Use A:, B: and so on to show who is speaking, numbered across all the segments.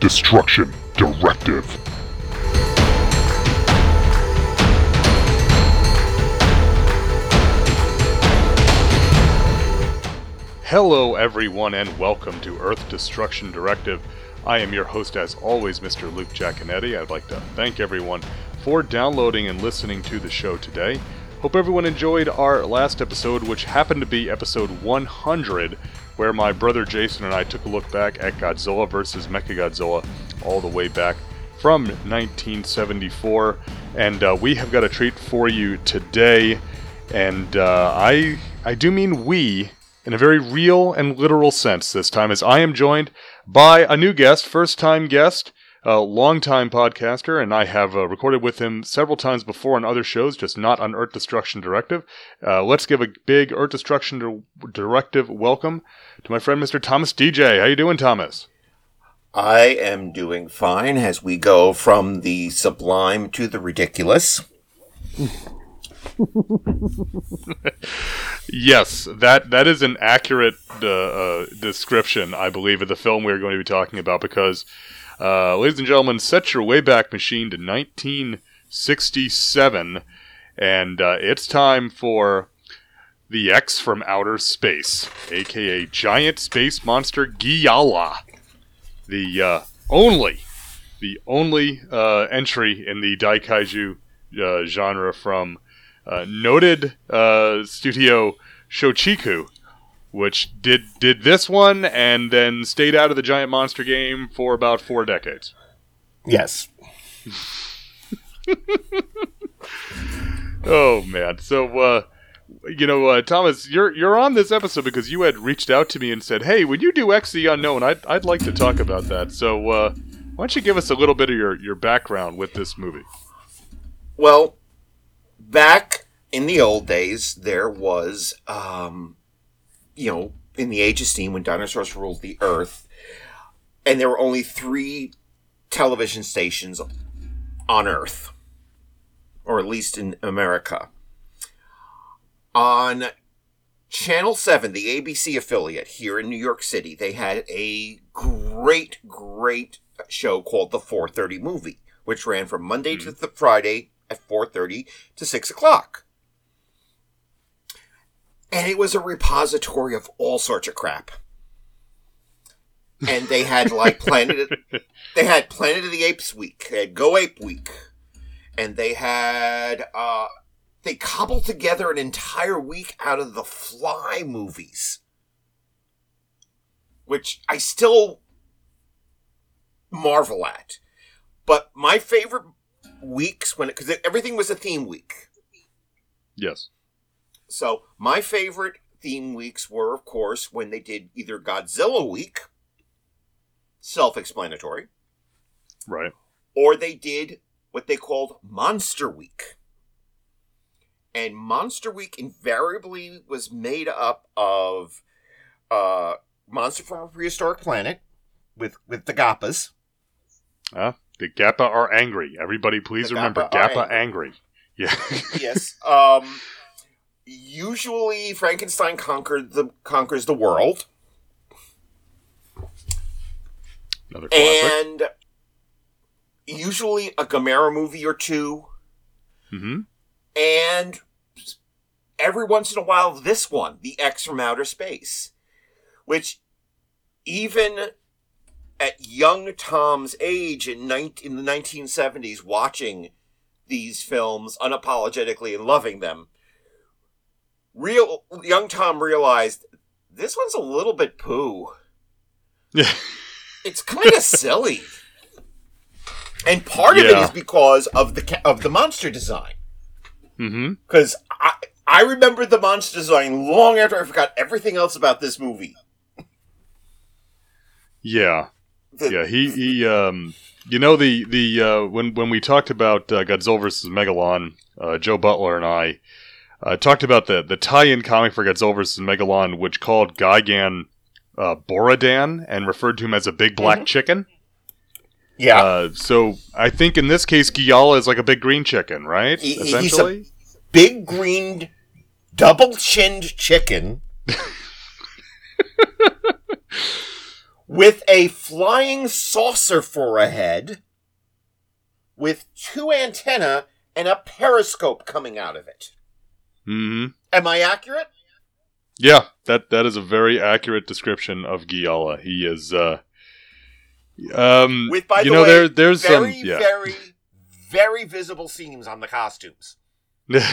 A: Destruction Directive.
B: Hello, everyone, and welcome to Earth Destruction Directive. I am your host, as always, Mr. Luke Giaconetti. I'd like to thank everyone for downloading and listening to the show today. Hope everyone enjoyed our last episode, which happened to be episode 100, where my brother Jason and I took a look back at Godzilla vs. Mechagodzilla all the way back from 1974. And uh, we have got a treat for you today. And uh, I, I do mean we in a very real and literal sense this time, as I am joined by a new guest, first time guest, a longtime podcaster, and I have uh, recorded with him several times before on other shows, just not on Earth Destruction Directive. Uh, let's give a big Earth Destruction Di- Directive welcome to my friend Mr. Thomas DJ. How you doing, Thomas?
C: I am doing fine as we go from the sublime to the ridiculous.
B: Yes, that that is an accurate uh, uh, description, I believe, of the film we're going to be talking about. Because, uh, ladies and gentlemen, set your wayback machine to 1967, and uh, it's time for the X from outer space, aka giant space monster Giyala, the uh, only, the only uh, entry in the Daikaiju uh, genre from uh, noted studio Shochiku, which did did this one and then stayed out of the giant monster game for about four decades.
C: Yes.
B: Oh man, so uh, you know, uh, Thomas, you're you're on this episode because you had reached out to me and said, "Hey, when you do X the Unknown, I'd I'd like to talk about that." So uh, why don't you give us a little bit of your your background with this movie?
C: Well, back in the old days, there was, um, you know, in the Age of Steam when dinosaurs ruled the Earth, and there were only three television stations on Earth, or at least in America. On Channel 7, the ABC affiliate here in New York City, they had a great, great show called The 430 Movie, which ran from Monday hmm. to the Friday at 4.30 to 6 o'clock. And it was a repository of all sorts of crap. And they had like Planet they had Planet of the Apes week, they had Go Ape week, and they had uh they cobbled together an entire week out of the Fly movies. Which I still marvel at. But my favorite weeks when because everything was a theme week.
B: Yes.
C: So my favorite theme weeks were, of course, when they did either Godzilla week, self-explanatory,
B: Right.
C: or they did what they called Monster Week. And Monster Week invariably was made up of uh, Monster from a Prehistoric Planet with with the Gappas.
B: Uh, the Gappa are angry. Everybody, please
C: The
B: remember,
C: Gappa
B: Gappa angry. Yeah.
C: yes. Um, usually Frankenstein conquered the conquers the world.
B: Another classic.
C: and usually a Gamera movie or two,
B: hmm
C: and every once in a while this one, The X from Outer Space, which even at young Tom's age in, 19, in the 1970s, watching these films unapologetically and loving them, real young Tom realized this one's a little bit poo.
B: Yeah.
C: It's kind of silly. And part of it
B: Yeah.
C: is because of the of the monster design. Because I I remember the monster design long after I forgot everything else about this movie.
B: Yeah.
C: The-
B: yeah, he he. Um, you know the the uh, when when we talked about uh, Godzilla versus Megalon, uh, Joe Butler and I uh, talked about the the tie-in comic for Godzilla vs Megalon, which called Gigan uh, Borodan and referred to him as a big black chicken.
C: Yeah.
B: Uh, so I think in this case, Giala is like a big green chicken, right?
C: He- he's a- Big green, double chinned chicken with a flying saucer for a head, with two antennae and a periscope coming out of it.
B: Hmm
C: Am I accurate?
B: Yeah, that that is a very accurate description of Giala. He is. Uh, um,
C: With, by
B: you
C: the
B: know,
C: way,
B: there there's
C: very,
B: some yeah.
C: very, very visible seams on the costumes.
B: yeah.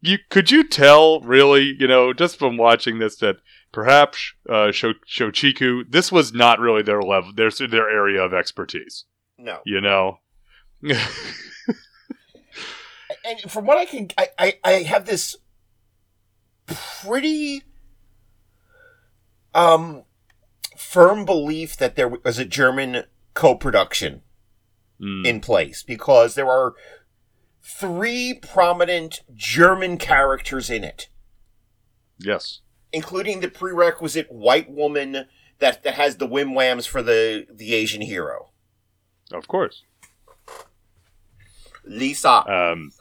B: You could you tell really, you know, just from watching this that perhaps uh Shochiku this was not really their level their their area of expertise,
C: No.
B: you know.
C: and from what I can, I, I, I have this pretty um firm belief that there was a German co-production
B: Mm,
C: in place because there are three prominent German characters in it,
B: yes.
C: including the prerequisite white woman that, that has the whim whams for the the Asian hero,
B: Of course.
C: Lisa,
B: Um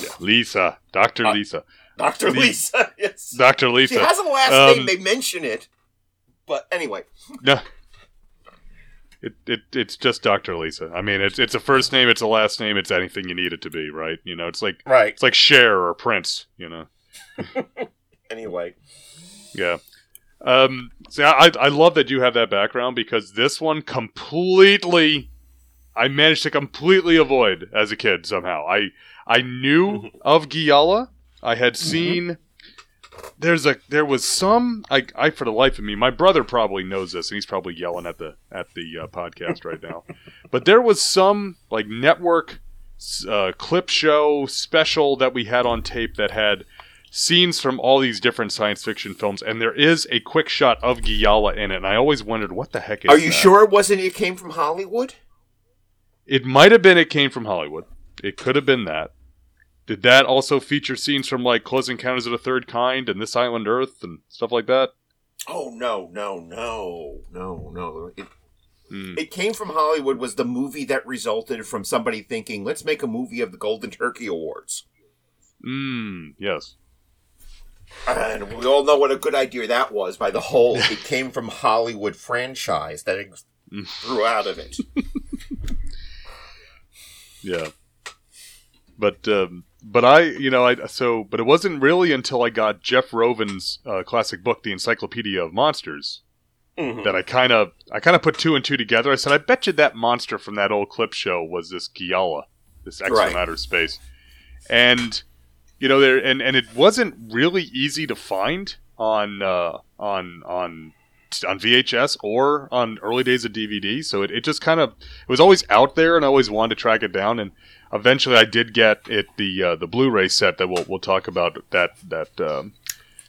B: yeah, Lisa, Dr.
C: Uh,
B: Lisa.
C: Doctor Lisa. Yes.
B: Dr. Lisa.
C: She has a last
B: Um,
C: name. They mention it, but anyway.
B: No. It, it it's just Dr. Lisa. I mean, it's it's a first name, it's a last name, it's anything you need it to be, right? You know, it's like
C: Right.
B: it's like Cher or Prince, you know.
C: Anyway.
B: Yeah. Um see, I I love that you have that background because this one completely I managed to completely avoid as a kid somehow. I I knew of Giala. I had seen there's a there was some I, I for the life of me my brother probably knows this and he's probably yelling at the at the uh, podcast right now but there was some like network uh, clip show special that we had on tape that had scenes from all these different science fiction films and there is a quick shot of Giala in it and I always wondered what the heck is
C: Are you
B: that?
C: sure it wasn't it came from Hollywood?
B: it might have been it came from Hollywood it could have been that did that also feature scenes from like Close Encounters of the Third Kind and This Island Earth and stuff like that
C: Oh no, no, no, no, no. It,
B: Hmm.
C: it came from Hollywood was the movie that resulted from somebody thinking, let's make a movie of the Golden Turkey Awards.
B: Mm, yes.
C: And we all know what a good idea that was by the whole it came from Hollywood franchise that grew out of it.
B: Yeah. But um, but I you know I so but it wasn't really until I got Jeff Rovin's uh, classic book, The Encyclopedia of Monsters,
C: Mhm.
B: that I kind of I kind of put two and two together. I said, I bet you that monster from that old clip show was this Giala, this X
C: Right.
B: from outer space, and you know there and and it wasn't really easy to find on uh, on on on VHS or on early days of DVD. So it, it just kind of it was always out there, and I always wanted to track it down. And eventually, I did get it the uh, the Blu-ray set that we'll we'll talk about that that um,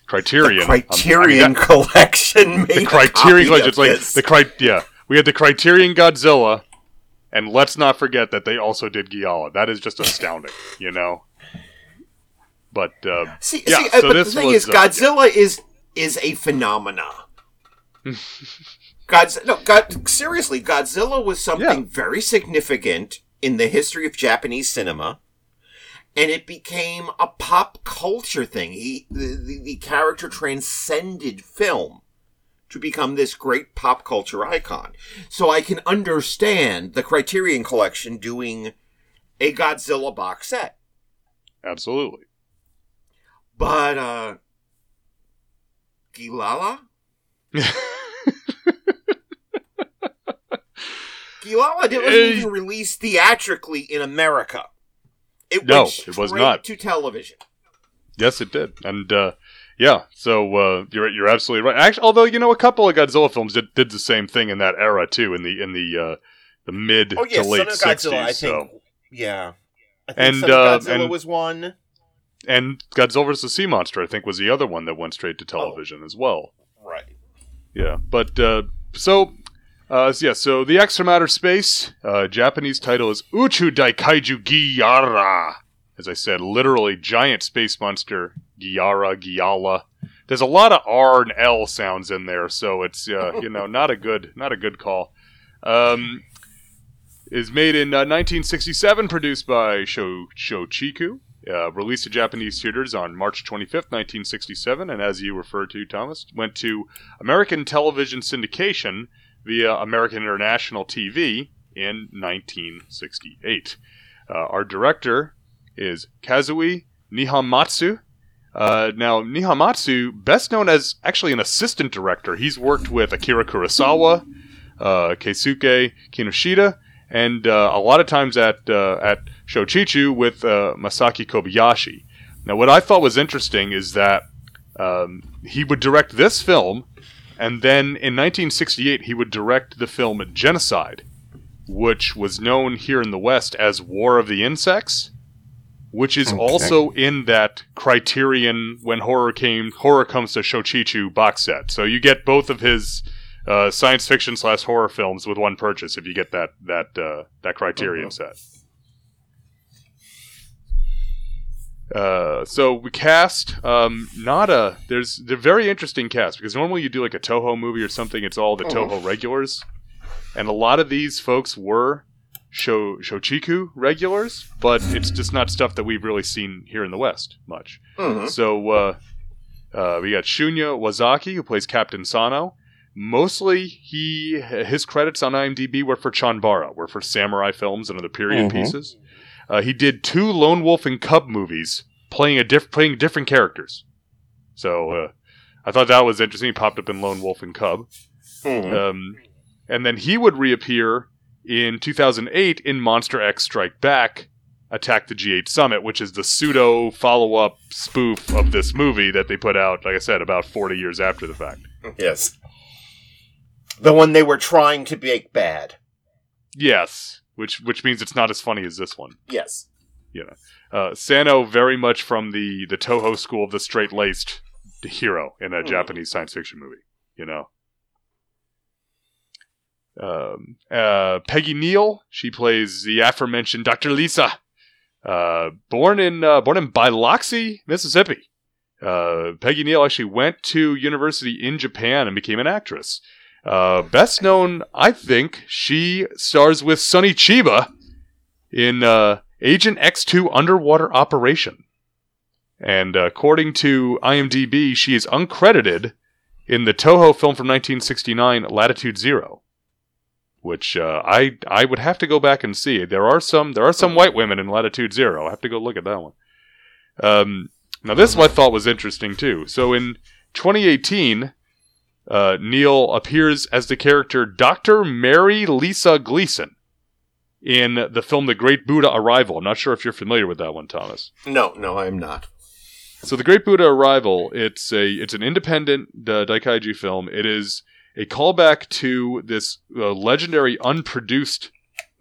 B: Criterion
C: The
B: Um, I mean,
C: Criterion
B: that-
C: collection
B: the Criterion Collection. It's like the cri- yeah. We had the Criterion Godzilla, and let's not forget that they also did Giala. That is just astounding, you know. But uh,
C: See,
B: yeah,
C: see, uh,
B: so
C: but the thing
B: was,
C: is,
B: uh,
C: Godzilla is is a phenomena. God's no, God. Seriously, Godzilla was something
B: Yeah.
C: very significant in the history of Japanese cinema, and it became a pop culture thing. He, the, the, the character transcended film to become this great pop culture icon. So I can understand the Criterion Collection doing a Godzilla box set.
B: absolutely.
C: But uh Gilala? Gilala didn't even release theatrically in America. It
B: No,
C: went
B: it was not.
C: to television.
B: Yes, it did, and uh, yeah. So uh, you're you're absolutely right. Actually, although you know, a couple of Godzilla films did, did the same thing in that era too, in the in the uh, the mid
C: Oh yeah,
B: to late
C: Son of Godzilla, I
B: '60s.
C: think.
B: So.
C: Yeah. I think
B: And, uh,
C: Godzilla
B: and-
C: was one.
B: And Godzilla vs. The Sea Monster, I think, was the other one that went straight to television as well.
C: Right.
B: Yeah, but uh, so, uh, so yeah, so the X from outer space. Uh, Japanese title is Uchu Daikaiju Giyara. As I said, literally giant space monster Giyara Giyala. There's a lot of R and L sounds in there, so it's uh, you know not a good not a good call. Um, is made in uh, 1967, produced by Sho Shochiku. Uh, released to Japanese theaters on March 25th, 1967, and as you referred to, Thomas, went to American television syndication via American International TV in 1968. Uh, our director is Kazui Nihonmatsu. Uh, now, Nihonmatsu, best known as actually an assistant director, he's worked with Akira Kurosawa, uh, Keisuke Kinoshita, and uh, a lot of times at uh, at Shochiku with uh, Masaki Kobayashi. Now, what I thought was interesting is that um, he would direct this film, and then in 1968 he would direct the film Genocide, which was known here in the West as War of the Insects, which is
D: Okay.
B: also in that Criterion when horror came horror comes to Shochiku box set. So you get both of his uh, science fiction slash horror films with one purchase if you get that that uh, that Criterion set. Uh, so we cast um, not a there's they're very interesting cast because normally you do like a Toho movie or something it's all the Toho regulars, and a lot of these folks were Sho Shochiku regulars, but it's just not stuff that we've really seen here in the West much.
C: Mhm.
B: So uh, uh, we got Shunya Wazaki who plays Captain Sano. Mostly, he his credits on IMDb were for Chanbara, were for samurai films and other period
D: Mhm.
B: pieces. Uh, he did two Lone Wolf and Cub movies, playing a diff- playing different characters. So uh, I thought that was interesting. He popped up in Lone Wolf and Cub,
C: Mhm.
B: um, and then he would reappear in 2008 in Monster X Strike Back, Attack the G8 Summit, which is the pseudo follow up spoof of this movie that they put out, like I said, about 40 years after the fact.
C: Yes. The one they were trying to make bad.
B: Yes, which which means it's not as funny as this one.
C: Yes.
B: Uh, Sano very much from the the Toho school of the straight laced hero in a
C: Hmm.
B: Japanese science fiction movie. You know. Um, uh, Peggy Neal, she plays the aforementioned Dr. Lisa, uh, born in uh, born in Biloxi, Mississippi. Uh, Peggy Neal actually went to university in Japan and became an actress. Uh, best known, I think, she stars with Sonny Chiba in uh, Agent X2 Underwater Operation. And uh, according to IMDb, she is uncredited in the Toho film from 1969, Latitude Zero, which uh, I I would have to go back and see. There are some there are some white women in Latitude Zero. I have to go look at that one. Um, now this I thought was interesting too. So in 2018, uh, Neil appears as the character Dr. Mary Lisa Gleason in the film The Great Buddha Arrival. I'm not sure if you're familiar with that one, Thomas.
C: No, no, I'm not.
B: So the Great Buddha Arrival, it's a it's an independent uh, Daikaiju film. It is a callback to this uh, legendary unproduced,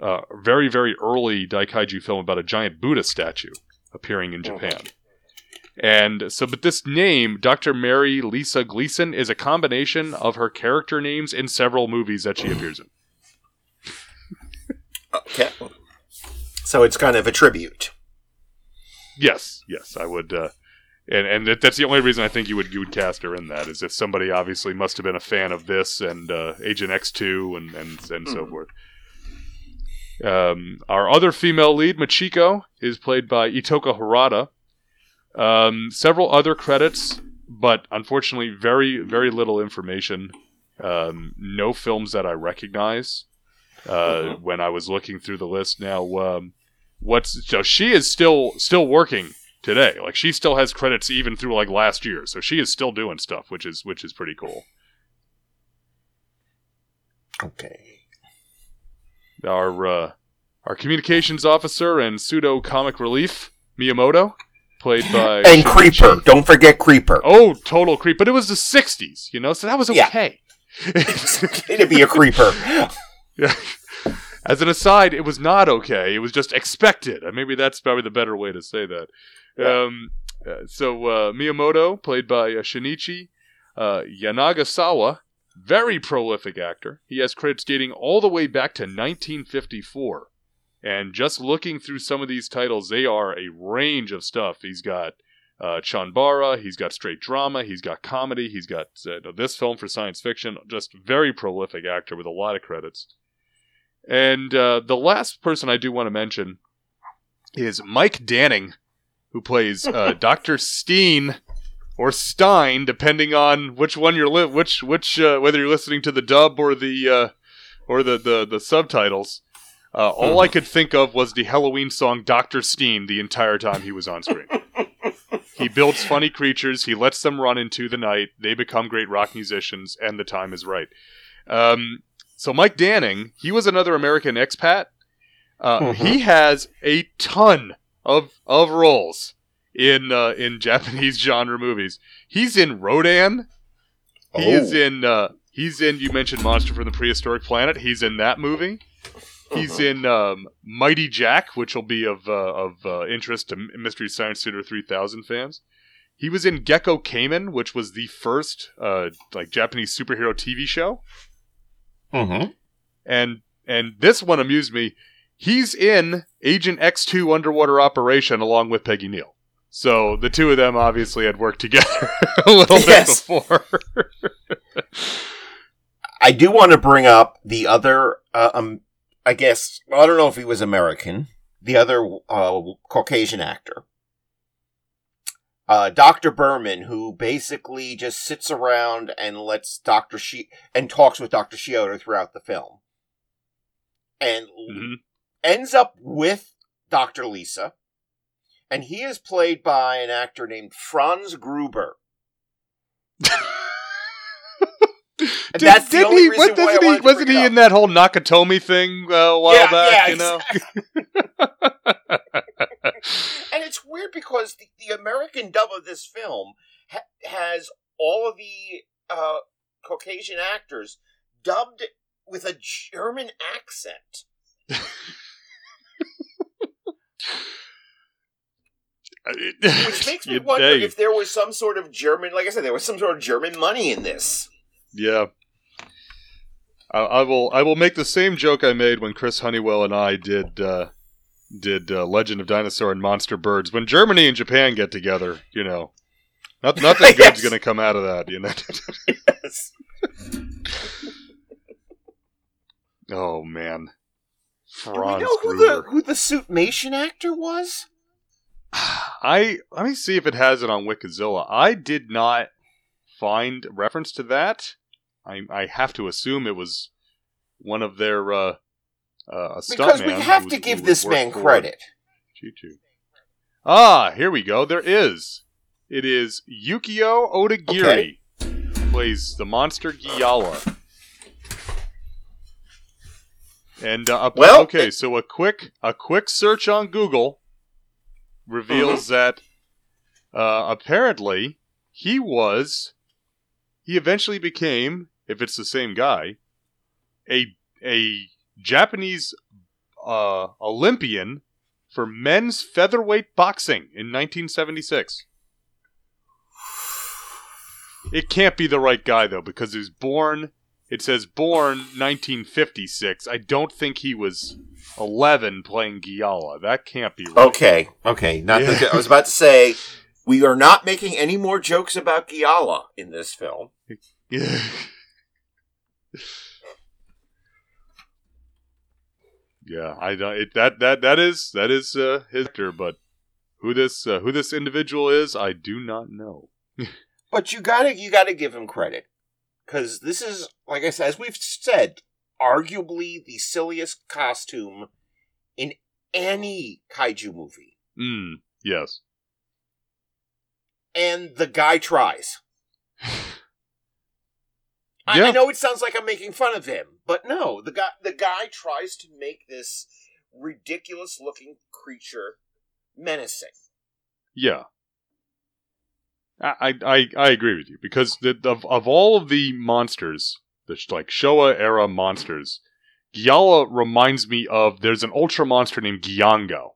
B: uh, very very early Daikaiju film about a giant Buddha statue appearing in Japan. And so, but this name, Dr. Mary Lisa Gleason, is a combination of her character names in several movies that she appears in.
C: Okay. So it's kind of a tribute.
B: Yes, yes, I would. Uh, and and that, that's the only reason I think you would you would cast her in that is if somebody obviously must have been a fan of this and uh, Agent X two and and and so
C: Mhm.
B: forth. Um, our other female lead, Machiko, is played by Itoko Harada. Um, several other credits, but unfortunately, very very little information. Um, no films that I recognize. Uh, When I was looking through the list now, um, what's so she is still still working today. Like she still has credits even through like last year, so she is still doing stuff, which is which is pretty cool.
D: Okay.
B: Our uh, our communications officer and pseudo comic relief Miyamoto, played by
C: And Creeper. Don't forget Creeper.
B: Oh, total creep! But it was the '60s, you know, so that was
C: Yeah.
B: okay.
C: It'd be a Creeper.
B: Yeah. As an aside, it was not okay. It was just expected. Uh, Maybe that's probably the better way to say that. Um, uh, so uh, Miyamoto, played by uh, Shinichi uh, Yanagisawa, very prolific actor. He has credits dating all the way back to 1954. And just looking through some of these titles, they are a range of stuff. He's got uh, Chanbara, he's got straight drama, he's got comedy, he's got uh, this film for science fiction. Just very prolific actor with a lot of credits. And uh, the last person I do want to mention is Mike Daneen, who plays uh, Dr. Steen or Stein, depending on which one you're li- which which uh, whether you're listening to the dub or the uh, or the the, the subtitles. Uh, all I could think of was the Helloween song "Doctor Steen" the entire time he was on screen. he builds funny creatures. He lets them run into the night. They become great rock musicians, and the time is right. Um, so Mike Daneen, he was another American expat. Uh,
C: Mhm.
B: He has a ton of of roles in uh, in Japanese genre movies. He's in Rodan. He is
C: Oh.
B: in. Uh, he's in. You mentioned Monster from the Prehistoric Planet. He's in that movie. He's
C: Mhm.
B: in um, Mighty Jack, which will be of uh, of uh, interest to Mystery Science Theater 3000 fans. He was in Gekko Kamen, which was the first uh, like Japanese superhero TV show,
C: Mhm.
B: and and this one amused me. He's in Agent X2 Underwater Operation along with Peggy Neal. So the two of them obviously had worked together a little
C: Yes.
B: bit before.
C: I do want to bring up the other, uh, um, I guess, I don't know if he was American, the other uh, Caucasian actor. Uh, Dr. Berman, who basically just sits around and lets Dr. Shi and talks with Dr. Shioda throughout the film. And
B: Mhm.
C: ends up with Dr. Lisa. And he is played by an actor named Franz Gruber.
B: Did,
C: that's the only
B: he?
C: reason
B: What,
C: why
B: he? Wasn't he in that whole Nakatomi thing uh, a while
C: Yeah,
B: back?
C: yeah,
B: you know.
C: And it's weird because the, the American dub of this film ha- has all of the uh, Caucasian actors dubbed with a German accent. Which makes me wonder if there was some sort of German, like I said, there was some sort of German money in this.
B: Yeah. I, I will. I will make the same joke I made when Chris Honeywell and I did uh, did uh, Legend of Dinosaur and Monster Birds. When Germany and Japan get together, you know, not, nothing
C: Yes.
B: good's going to come out of that. You know.
C: Yes.
B: oh man.
C: Do we
B: Franz
C: know who
B: Gruber.
C: the, who the Suitmation actor was?
B: I let me see if it has it on Wikizilla. I did not find reference to that. I I have to assume it was one of their uh, uh, a
C: Because we have
B: who
C: to
B: was-
C: give this man credit.
B: Choo-choo. Ah, here we go. There is. It is Yukio Odagiri plays the monster Giyala. And uh, up-
C: Well,
B: okay, so a quick a quick search on Google reveals
C: Mm-hmm.
B: that uh, apparently he was he eventually became, if it's the same guy, a a Japanese uh, Olympian for men's featherweight boxing in 1976. It can't be the right guy though because he was born. It says born 1956. I don't think he was 11 playing Giala. That can't be right.
C: Okay, okay. Not
B: Yeah.
C: that I was about to say we are not making any more jokes about Giala in this film.
B: Yeah. Yeah, I don't. It, that that that is that is uh, his actor, but who this uh, who this individual is, I do not know.
C: But you gotta you gotta give him credit because this is like I said, as we've said, arguably the silliest costume in any kaiju movie,
B: Mm, yes.
C: and the guy tries. I,
B: Yeah.
C: I know it sounds like I'm making fun of him, but no, the guy the guy tries to make this ridiculous looking creature menacing.
B: Yeah. I, I I agree with you because the, of of all of the monsters, the like Showa era monsters, Gyala reminds me of there's an ultra monster named Gyango,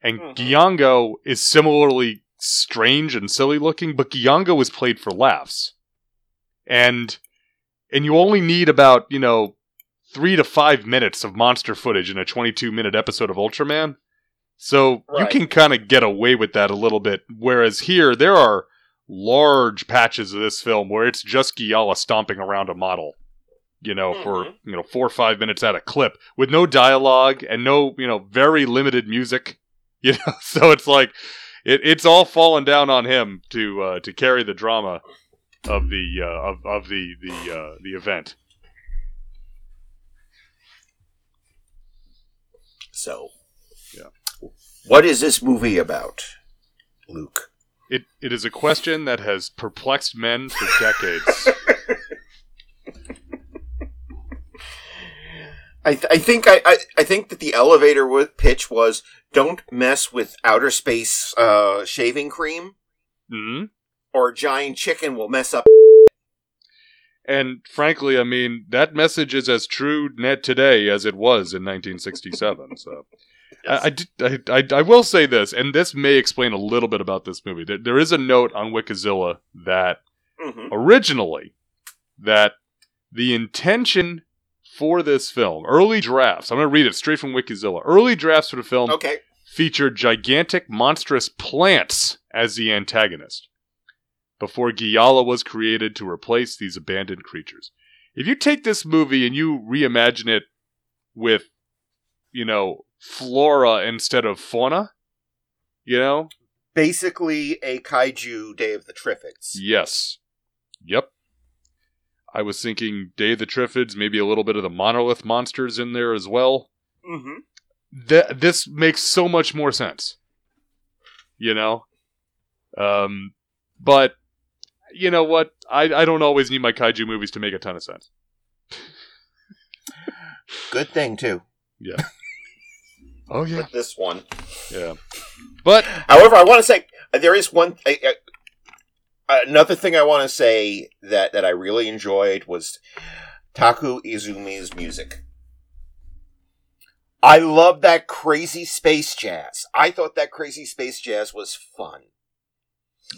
B: and
C: Mhm.
B: Gyango is similarly strange and silly looking, but Gyango was played for laughs, and and you only need about you know three to five minutes of monster footage in a 22 minute episode of Ultraman. So you can kind of get away with that a little bit. Whereas here, there are large patches of this film where it's just Giala stomping around a model, you know, for
C: Mhm.
B: you know four or five minutes at a clip with no dialogue and no you know very limited music. You know, so it's like it, it's all falling down on him to uh, to carry the drama of the uh, of of the the uh, the event.
C: So,
B: Yeah.
C: What is this movie about, Luke?
B: It it is a question that has perplexed men for decades.
C: I, th- I think I, I I think that the elevator w- pitch was don't mess with outer space uh, shaving cream
B: hmm
C: or a giant chicken will mess up.
B: And frankly, I mean that message is as true net today as it was in 1967. So. I, I, I, I, I will say this, and this may explain a little bit about this movie. There, there is a note on Wikizilla that
C: Mhm.
B: originally that the intention for this film, early drafts, I'm going to read it straight from Wikizilla. Early drafts for the film
C: Okay.
B: featured gigantic, monstrous plants as the antagonist before Giala was created to replace these abandoned creatures. If you take this movie and you reimagine it with, you know, flora instead of fauna, you know,
C: Basically, a kaiju Day of the Triffids.
B: Yes. Yep. I was thinking Day of the Triffids, maybe a little bit of the monolith monsters in there as well.
C: Mm-hmm.
B: Th- this makes so much more sense. You know? Um, but, you know what? I, I don't always need my kaiju movies to make a ton of sense.
C: Good thing too. Yeah.
B: oh, yeah.
C: With this one.
B: Yeah. But,
C: However, I want to say uh, there is one. Another thing I want to say that that I really enjoyed was Taku Izumi's music. I love that crazy space jazz. I thought that crazy space jazz was fun.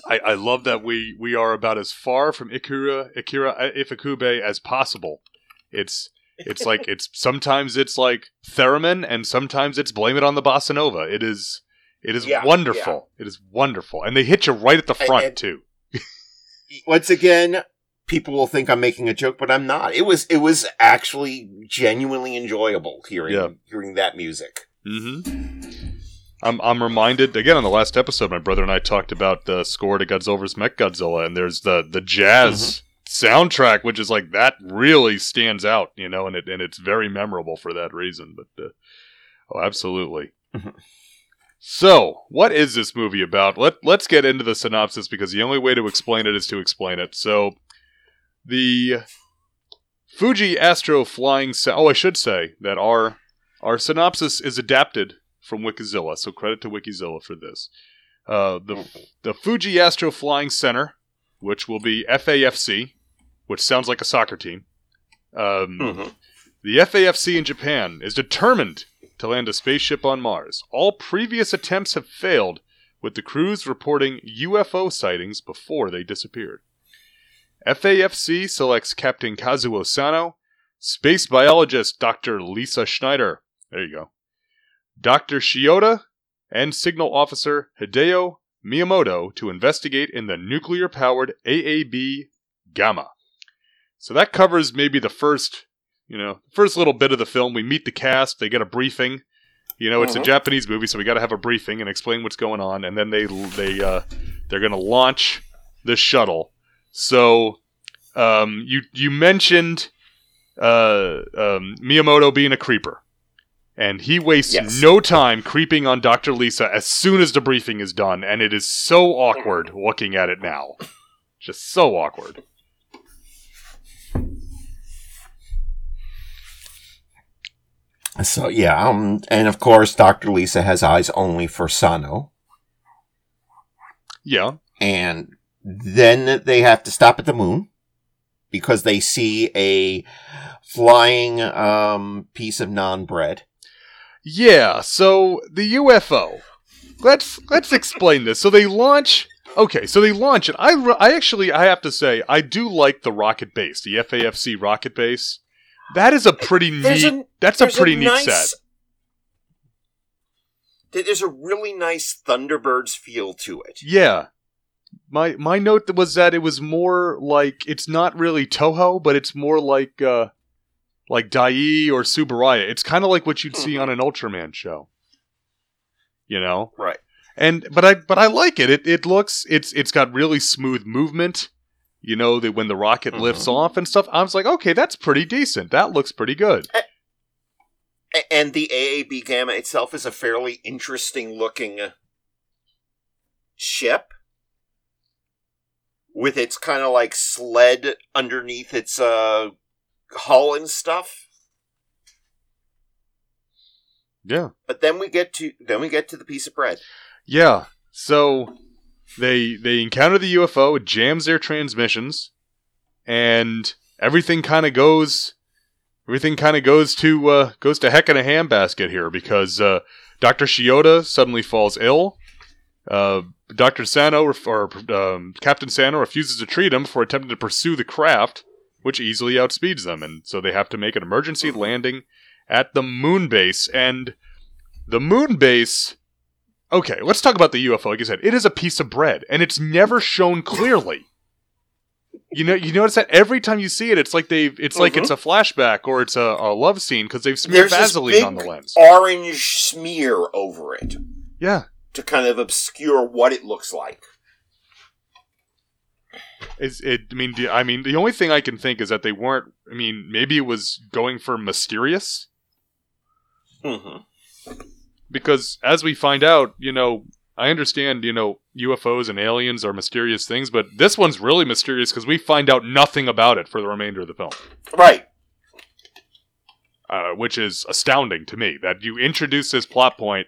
B: I, I love that we, we are about as far from Ikura, Ikira uh, Ifukube as possible. It's It's like it's sometimes it's like theremin, and sometimes it's blame it on the bossa nova. It is it is
C: Yeah,
B: wonderful. It is wonderful, and they hit you right at the
C: And-
B: front
C: and-
B: too.
C: Once again, people will think I'm making a joke, but I'm not. It was it was actually genuinely enjoyable hearing
B: Yeah.
C: hearing that music.
B: Mm-hmm. I'm I'm reminded again on the last episode. My brother and I talked about the score to Godzilla's Mech Godzilla, and there's the the jazz soundtrack, which is like that really stands out, you know, and it and it's very memorable for that reason. But uh, oh, absolutely.
C: Mhm.
B: So, what is this movie about? Let Let's get into the synopsis because the only way to explain it is to explain it. So, the Fuji Astro Flying. Sa- oh, I should say that our our synopsis is adapted from Wikizilla, so credit to Wikizilla for this. Uh, the the Fuji Astro Flying Center, which will be FAFC, which sounds like a soccer team. Um,
C: Mhm.
B: The FAFC in Japan is determined to land a spaceship on Mars. All previous attempts have failed, with the crews reporting UFO sightings before they disappeared. FAFC selects Captain Kazuo Sano, space biologist Dr. Lisa Schneider, there you go, Dr. Shiota, and signal officer Hideo Miyamoto to investigate in the nuclear powered AAB Gamma. So that covers maybe the first, you know, first little bit of the film. We meet the cast, they get a briefing. You know, it's a
C: Mhm.
B: Japanese movie, so we got to have a briefing and explain what's going on, and then they they uh, they're going to launch the shuttle. So, um, you you mentioned uh, um, Miyamoto being a creeper, and he wastes
C: Yes.
B: no time creeping on Doctor Lisa as soon as the briefing is done, and it is so awkward looking at it now, just so awkward.
C: So yeah, um, and of course, Doctor Lisa has eyes only for Sano,
B: Yeah,
C: and then they have to stop at the moon because they see a flying um, piece of non-bread.
B: Yeah, so the UFO. Let's let's explain this. So they launch Okay, so they launch it. I, I actually, I have to say, I do like the rocket base, the FAFC rocket base. That is a pretty
C: There's
B: neat.
C: a-
B: that's a pretty neat
C: nice-
B: set.
C: There's a really nice Thunderbirds feel to it.
B: Yeah. My my note was that it was more like it's not really Toho, but it's more like uh like Dai or Tsuburaya. It's kind of like what you'd see on an Ultraman show. You know?
C: Right.
B: And but I but I like it. It it looks it's it's got really smooth movement. You know that when the rocket lifts
C: Mhm.
B: off and stuff, I was like, okay, that's pretty decent. That looks pretty good.
C: And the AAB Gamma itself is a fairly interesting looking ship with its kind of like sled underneath its uh and stuff.
B: Yeah.
C: But then we get to then we get to the piece of bread.
B: Yeah. So they they encounter the UFO, it jams their transmissions, and everything kind of goes everything kind of goes to uh, goes to heck in a handbasket here because uh, Dr. Shiota suddenly falls ill. Uh, Dr. Sano ref- or um, Captain Sano refuses to treat him for attempting to pursue the craft, which easily outspeeds them, and so they have to make an emergency landing at the moon base. And the moon base Okay, let's talk about the UFO. Like I said, it is a piece of bread, and it's never shown clearly. You know, you notice that every time you see it, it's like they've, it's like it's mm-hmm. a flashback or it's a, a love scene because they've smeared
C: There's
B: Vaseline on the lens.
C: orange smear over it
B: Yeah,
C: to kind of obscure what it looks like.
B: It's, it. I mean, do- I mean, the only thing I can think is that they weren't. I mean, maybe it was going for mysterious
C: hmm
B: because, as we find out, you know, I understand, you know, UFOs and aliens are mysterious things, but this one's really mysterious because we find out nothing about it for the remainder of the film.
C: Right.
B: uh, which is astounding to me that you introduce this plot point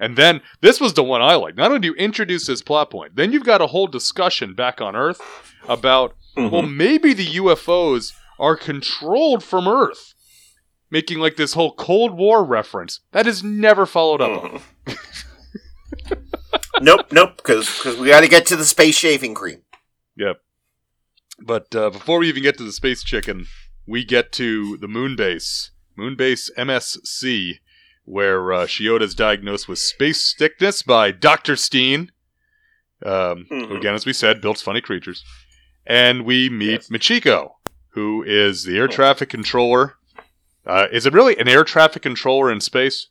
B: and then this was the one I like. Not only do you introduce this plot point, then you've got a whole discussion back on Earth about well maybe the UFOs are controlled from Earth, making like this whole Cold War reference that is never followed up on.
C: nope, nope, because we got to get to the space shaving cream.
B: Yep. But uh, before we even get to the space chicken, we get to the moon base, moon base MSC, where uh, Shioda's diagnosed with space sickness by Doctor Steen. Um, who,
C: Mhm.
B: again, as we said, builds funny creatures, and we meet
C: Yes.
B: Michiko, who is the air traffic controller. Uh, is it really an air traffic controller in space?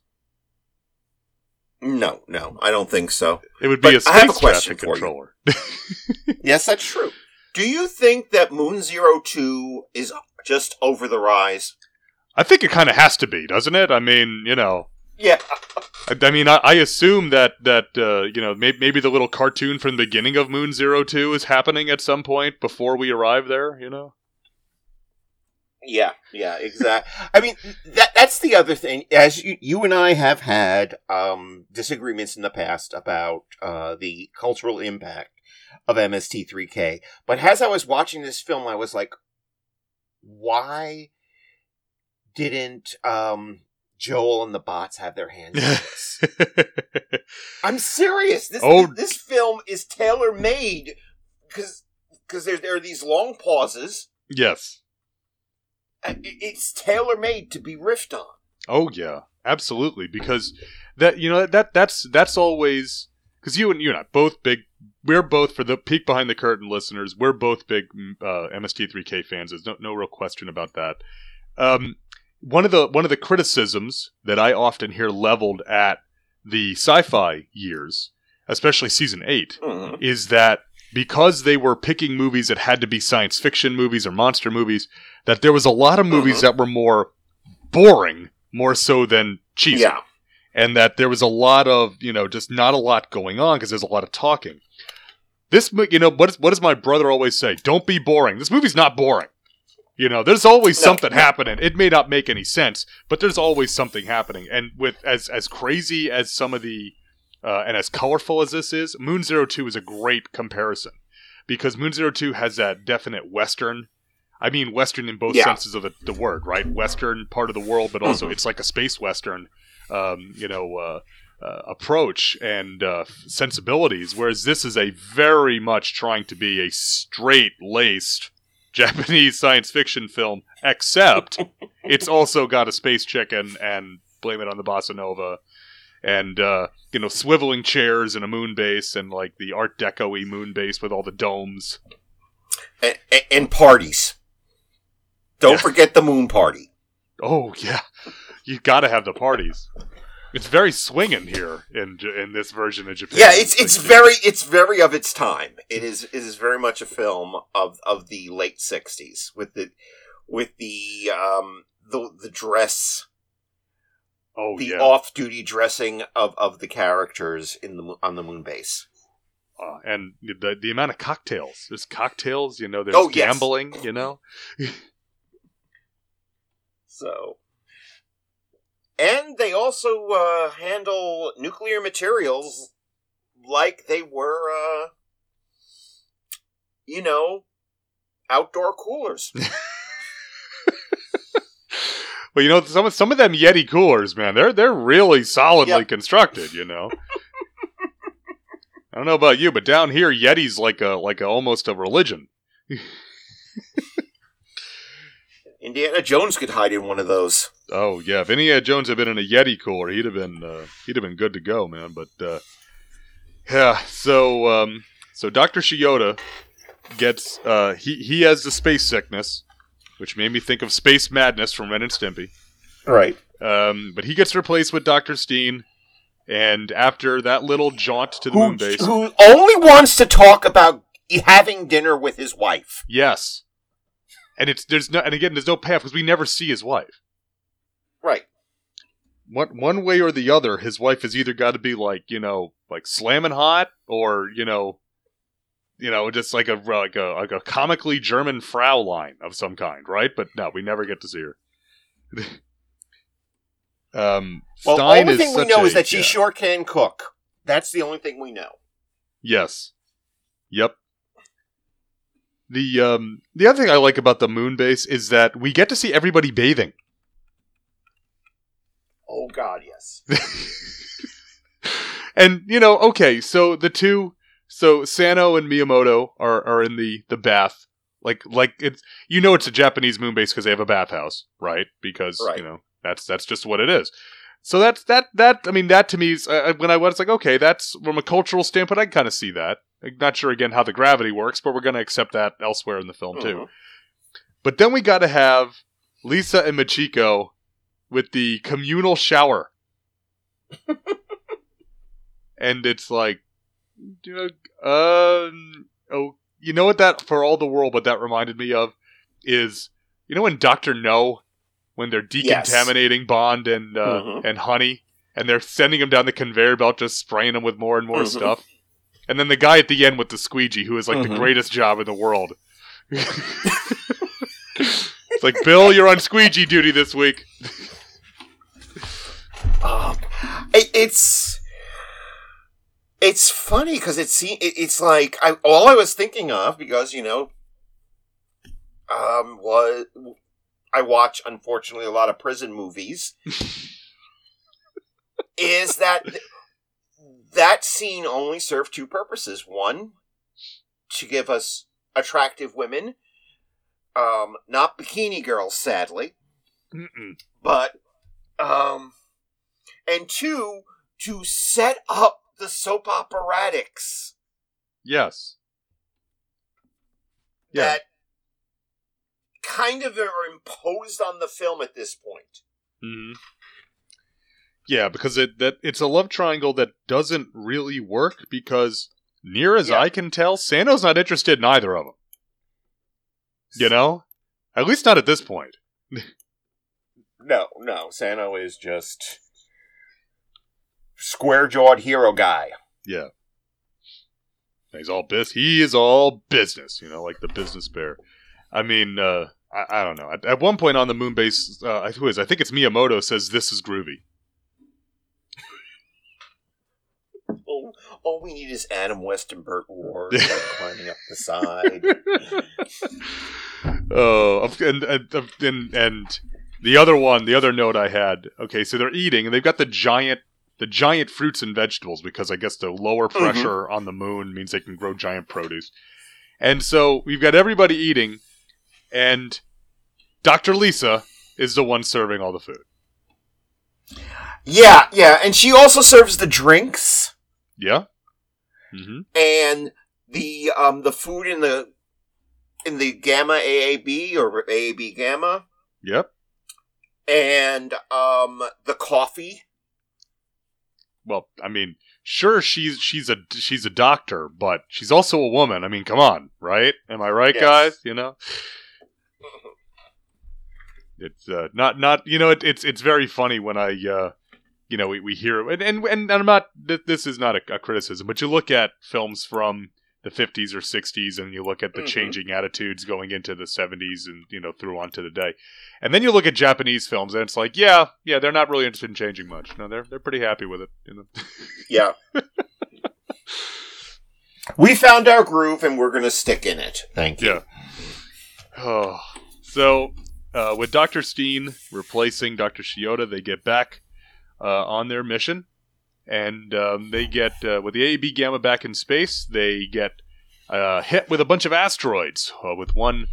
C: No, no, I don't think so.
B: It would be
C: But
B: a
C: a
B: space
C: question
B: traffic controller.
C: Yes, that's true. Do you think that Moon Zero Two is just over the rise?
B: I think it kind of has to be, doesn't it? I mean, you know.
C: Yeah,
B: I, I mean, I, I assume that that uh, you know may, maybe the little cartoon from the beginning of Moon Zero Two is happening at some point before we arrive there. You know,
C: yeah, yeah, exactly. I mean, that that's the other thing. As you, you and I have had um, disagreements in the past about uh, the cultural impact of MST3K, but as I was watching this film, I was like, why didn't um, Joel and the bots have their hands in this? I'm serious. This
B: Oh.
C: this film is tailor made because because there there are these long pauses.
B: yes.
C: Uh, it- It's tailor made to be riffed on.
B: Oh yeah, absolutely. Because that you know that that's that's always because you and you and I both big. We're both for the peek behind the curtain listeners. We're both big mm, uh, MST3K fans. There's no no real question about that. Um, one of the one of the criticisms that I often hear leveled at the sci-fi years, especially season eight,
C: Mhm.
B: is that because they were picking movies that had to be science fiction movies or monster movies, that there was a lot of movies
C: Mhm.
B: that were more boring, more so than cheesy.
C: Yeah,
B: And that there was a lot of, you know, just not a lot going on because there's a lot of talking. This, you know, what, is, what does my brother always say? Don't be boring. This movie's not boring. You know, there's always
C: No,
B: something
C: no.
B: happening. It may not make any sense, but there's always something happening. And with as as crazy as some of the uh, and as colorful as this is, Moon Zero Two is a great comparison because Moon Zero Two has that definite Western. I mean, Western in both
C: Yeah.
B: senses of the, the word, right? Western part of the world, but also it's like a space Western. Um, you know, uh, uh, approach and uh, sensibilities, whereas this is a very much trying to be a straight laced Japanese science fiction film, except it's also got a space chicken and blame it on the bossa nova and uh, you know swiveling chairs and a moon base and like the art deco-y moon base with all the domes
C: and, and parties. Don't
B: Yeah.
C: forget the moon party.
B: oh yeah you gotta have the parties it's very swinging here in in this version of japan
C: Yeah, it's it's very it's very of its time. It is it is very much a film of of the late '60s with the with the um the the dress
B: oh
C: the
B: yeah
C: off-duty dressing of, of the characters in the on the moon base.
B: uh, and the the amount of cocktails there's cocktails you know there's
C: Oh, yes.
B: gambling you know
C: So, and they also uh, handle nuclear materials like they were, uh, you know, outdoor coolers.
B: well, you know, some of some of them Yeti coolers, man, they're they're really solidly
C: Yep.
B: constructed. You know, I don't know about you, but down here, Yeti's like a like a almost a religion.
C: Indiana Jones could hide in one of those.
B: Oh yeah, if Indiana Jones had been in a Yeti cooler, he'd have been uh, he'd have been good to go, man. But uh, yeah, so um, so Doctor Shiota gets uh, he he has the space sickness, which made me think of Space Madness from Ren and Stimpy.
C: Right.
B: Um, but he gets replaced with Doctor Steen, and after that little jaunt to the
C: Who,
B: moon base,
C: who only wants to talk about having dinner with his wife.
B: yes, and it's there's no and again there's no payoff because we never see his wife.
C: Right.
B: one one way or the other, his wife has either got to be like you know like slamming hot, or you know, you know just like a like a like a comically German Fraulein of some kind, right? But no, we never get to see her. um,
C: Well,
B: Stein
C: the only
B: is
C: thing we know
B: a-
C: is that she
B: yeah.
C: sure can cook. That's the only thing we know.
B: Yes. Yep. The um the other thing I like about the moon base is that we get to see everybody bathing.
C: Oh God, yes.
B: and you know, okay, so the two so Sano and Miyamoto are are in the the bath. Like like it's you know it's a Japanese moon base because they have a bathhouse, right? Because
C: Right.
B: you know that's that's just what it is. So that's that that I mean that to me is uh, when I was like okay that's from a cultural standpoint I can kind of see that. I'm not sure again how the gravity works, but we're going to accept that elsewhere in the film too.
C: Mhm.
B: But then we got to have Lisa and Machiko with the communal shower. and it's like, you know, um, oh, you know what that, for all the world, but that reminded me of is, you know, when Dr. No, when they're
C: Yes.
B: decontaminating Bond and, uh,
C: Mhm.
B: and Honey, and they're sending him down the conveyor belt, just spraying him with more and more
C: Mhm.
B: stuff. And then the guy at the end with the squeegee, who is like the
C: Mhm.
B: greatest job in the world. it's like, Bill, you're on squeegee duty this week.
C: Um, it, it's it's funny because it's it, it's like I all I was thinking of because you know um was I watch unfortunately a lot of prison movies is that th- that scene only served two purposes one to give us attractive women um not bikini girls sadly
B: Mm-mm.
C: but um and two to set up the soap operatics
B: Yes. Yeah.
C: that kind of are imposed on the film at this point
B: hmm Yeah, because it that it's a love triangle that doesn't really work because near as
C: Yeah.
B: I can tell, Sano's not interested in either of them. You know, at least not at this point.
C: no no sano is just square-jawed hero guy
B: Yeah. He's all bis. He is all business. You know, like the business bear. I mean, uh, I, I don't know. At, at one point on the moon base, uh, who is? I think it's Miyamoto says this is groovy.
C: all, all we need is adam west and burt ward like, climbing up the side
B: Oh, and, and and and the other one, the other note I had. Okay, so they're eating, and they've got the giant the giant fruits and vegetables because I guess the lower pressure on the moon means they can grow giant produce. And so we've got everybody eating, and Dr. Lisa is the one serving all the food.
C: Yeah, yeah, and she also serves the drinks
B: Yeah. hmm
C: and the um the food in the in the gamma AAB or AAB gamma
B: Yep.
C: and um the coffee.
B: Well, I mean, sure she's she's a she's a doctor, but she's also a woman. I mean, come on, right? Am I right,
C: Yes.
B: guys? You know. It's uh, not not you know it, it's it's very funny when I uh, you know we, we hear and, and and I'm not this is not a, a criticism, but you look at films from the 50s or 60s and you look at the
C: Mhm.
B: changing attitudes going into the 70s and you know through on to the day, and then you look at Japanese films and it's like yeah yeah they're not really interested in changing much. No, they're they're pretty happy with it. You know?
C: Yeah. we found our groove and we're gonna stick in it. Thank you.
B: Yeah. Oh. So, uh, with Dr. Steen replacing Dr. Shiota, they get back uh, on their mission. And um, they get, uh, with the AAB Gamma back in space, they get uh, hit with a bunch of asteroids, uh, with one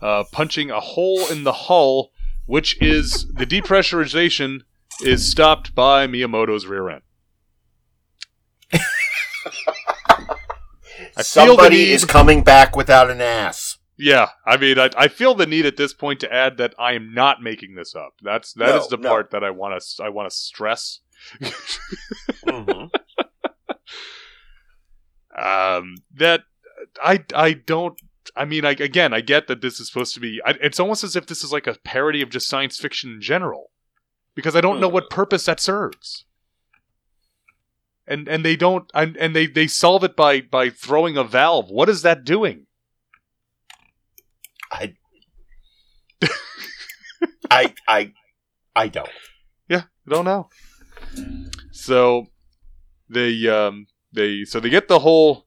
B: uh, punching a hole in the hull, which is the depressurization is stopped by Miyamoto's rear end. I
C: Somebody
B: need-
C: is coming back without an ass.
B: Yeah, I mean, I, I feel the need at this point to add that I am not making this up. That's that is
C: No,
B: the
C: no.
B: part that I want to I want to stress.
C: Mhm.
B: Um, that I I don't. I mean, I, again, I get that this is supposed to be. I, it's almost as if this is like a parody of just science fiction in general, because I don't know what purpose that serves. And and they don't. And, and they they solve it by by throwing a valve. What is that doing?
C: I, I, I, I don't.
B: Yeah, I don't know. So they um they so they get the hole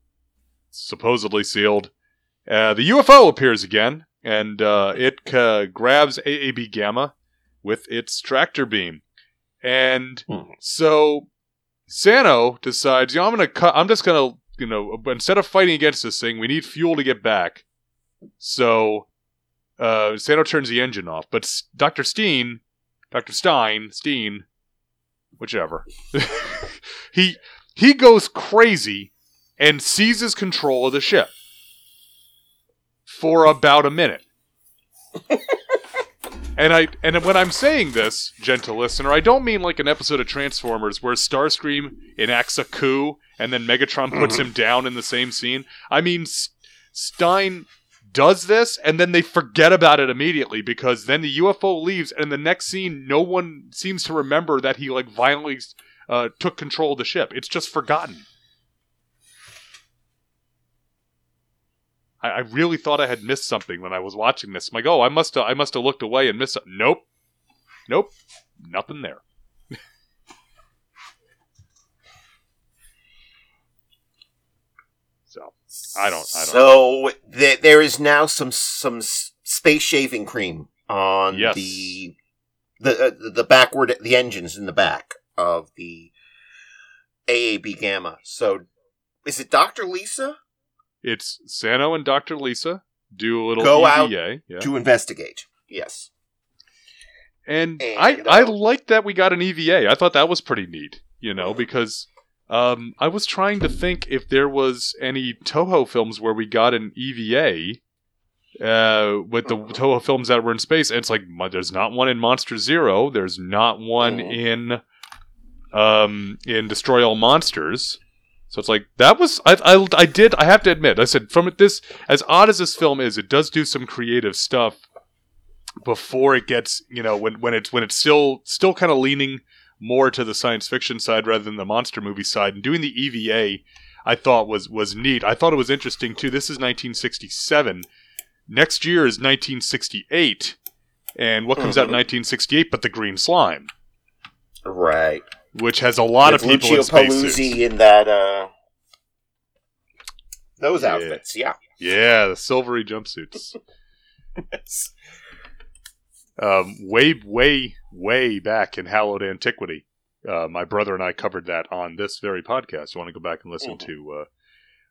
B: supposedly sealed. Uh, the UFO appears again, and uh, it uh, grabs AAB Gamma with its tractor beam, and
C: Hmm.
B: so Sano decides, you know, I'm gonna cut. I'm just gonna, you know, instead of fighting against this thing, we need fuel to get back. So uh, Sano turns the engine off, but S- Dr. Steen, Dr. Stein, Steen, whichever, he he goes crazy and seizes control of the ship for about a minute. And I and when I'm saying this, gentle listener, I don't mean like an episode of Transformers where Starscream enacts a coup and then Megatron puts him down in the same scene. I mean S- Stein does this and then they forget about it immediately because then the UFO leaves and in the next scene no one seems to remember that he like violently uh, took control of the ship. It's just forgotten. I, I really thought I had missed something when I was watching this. I'm like, oh, I must I must have looked away and missed. Nope, nope, nothing there. so I don't- I don't
C: so th- there is now some some space shaving cream on
B: Yes.
C: the the uh, the backward the engines in the back of the AAB Gamma. So is it Doctor Lisa
B: it's Sano and Doctor Lisa do a little
C: Go out
B: yeah.
C: to investigate? Yes.
B: and,
C: and,
B: I I
C: uh,
B: liked that we got an EVA. I thought that was pretty neat, you know, because um, I was trying to think if there was any Toho films where we got an EVA uh, with the Toho films that were in space. And it's like there's not one in Monster Zero. There's not one in um, in Destroy All Monsters. So it's like that was I, I I did I have to admit I said from this as odd as this film is it does do some creative stuff before it gets you know when when it's when it's still still kind of leaning more to the science fiction side rather than the monster movie side and doing the EVA I thought was was neat. I thought it was interesting too. This is 1967. Next year is 1968. And what comes out in
C: Mhm.
B: 1968 but the green slime,
C: Right.
B: which has a lot
C: With
B: of people
C: Lucio
B: in space
C: Paluzzi in that uh those
B: Yeah.
C: outfits, yeah.
B: Yeah, the silvery jumpsuits. um, way, way, way back in hallowed antiquity. Uh, my brother and I covered that on this very podcast. You want to go back and listen
C: Mhm.
B: to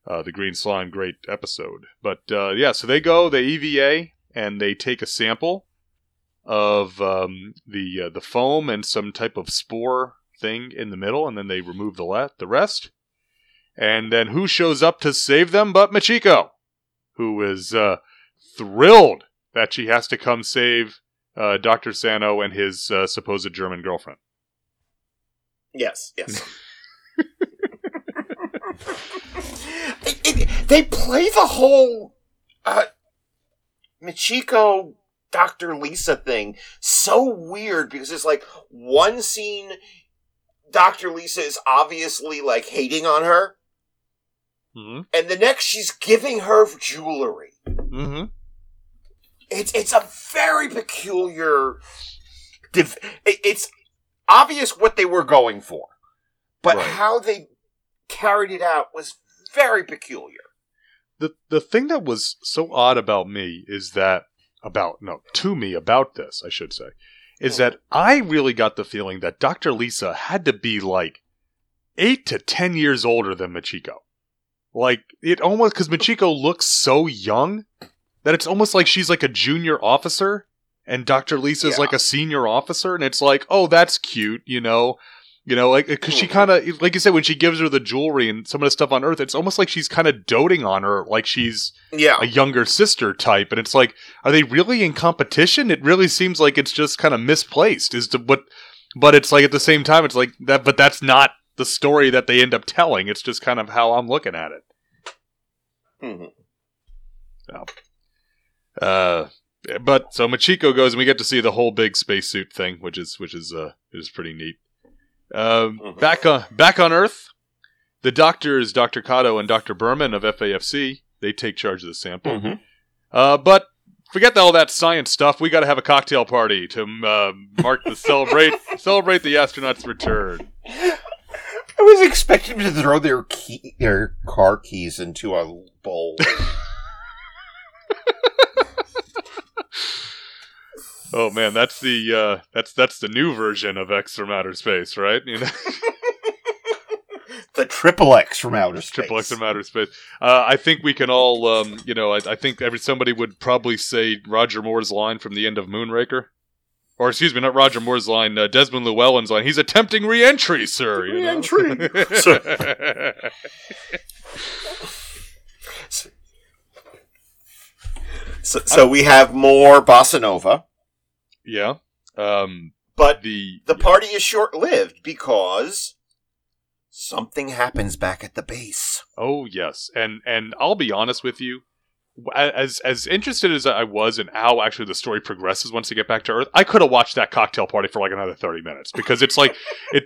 B: uh, uh, the Green Slime, great episode. But uh, yeah, so they go, they EVA, and they take a sample of um, the uh, the foam and some type of spore thing in the middle, and then they remove the le- the rest. And then who shows up to save them but Machiko, who is uh, thrilled that she has to come save uh, Dr. Sano and his uh, supposed German girlfriend.
C: Yes, yes. It- it- they play the whole uh, Michiko Dr. Lisa thing so weird because it's like one scene Dr. Lisa is obviously like hating on her,
B: Mm-hmm.
C: and the next she's giving her jewelry.
B: Mm-hmm.
C: It's it's a very peculiar. Div- it's obvious what they were going for, but
B: Right.
C: how they carried it out was very peculiar.
B: The the thing that was so odd about me is that about no to me about this I should say is hmm. that I really got the feeling that Dr. Lisa had to be like eight to ten years older than Machiko. Like it almost because Machiko looks so young that it's almost like she's like a junior officer and Dr. Lisa's
C: Yeah.
B: like a senior officer, and it's like, oh, that's cute, you know. You know, like because she
C: Mhm.
B: kind of, like you said, when she gives her the jewelry and some of the stuff on Earth, it's almost like she's kind of doting on her, like she's
C: Yeah,
B: a younger sister type. And it's like, are they really in competition? It really seems like it's just kind of misplaced. Is to but, but it's like at the same time, it's like that. But that's not the story that they end up telling. It's just kind of how I'm looking at it.
C: Mhm.
B: Uh, but so Machiko goes, and we get to see the whole big spacesuit thing, which is which is uh is pretty neat. Um,
C: Mhm.
B: back on back on Earth, the doctors, Doctor Kato and Doctor Berman of FAFC, they take charge of the sample.
C: Mhm.
B: Uh, but forget all that science stuff. We got to have a cocktail party to uh, mark the celebrate celebrate the astronauts' return.
C: I was expecting them to throw their key, their car keys into a bowl.
B: Oh man, that's the uh, that's that's the new version of X from outer space, right? You know.
C: the triple X from outer space.
B: Triple X from outer space. Uh, I think we can all, um, you know, I, I think every somebody would probably say Roger Moore's line from the end of Moonraker, or excuse me, not Roger Moore's line, uh, Desmond Llewellyn's line. He's attempting re-entry, sir. you know?
C: Re-entry. So, so we have more bossa nova,
B: yeah. Um,
C: but
B: the
C: the party is short lived because something happens back at the base.
B: Oh yes, and and I'll be honest with you, as as interested as I was in how actually the story progresses once they get back to Earth, I could have watched that cocktail party for like another thirty minutes because it's like it.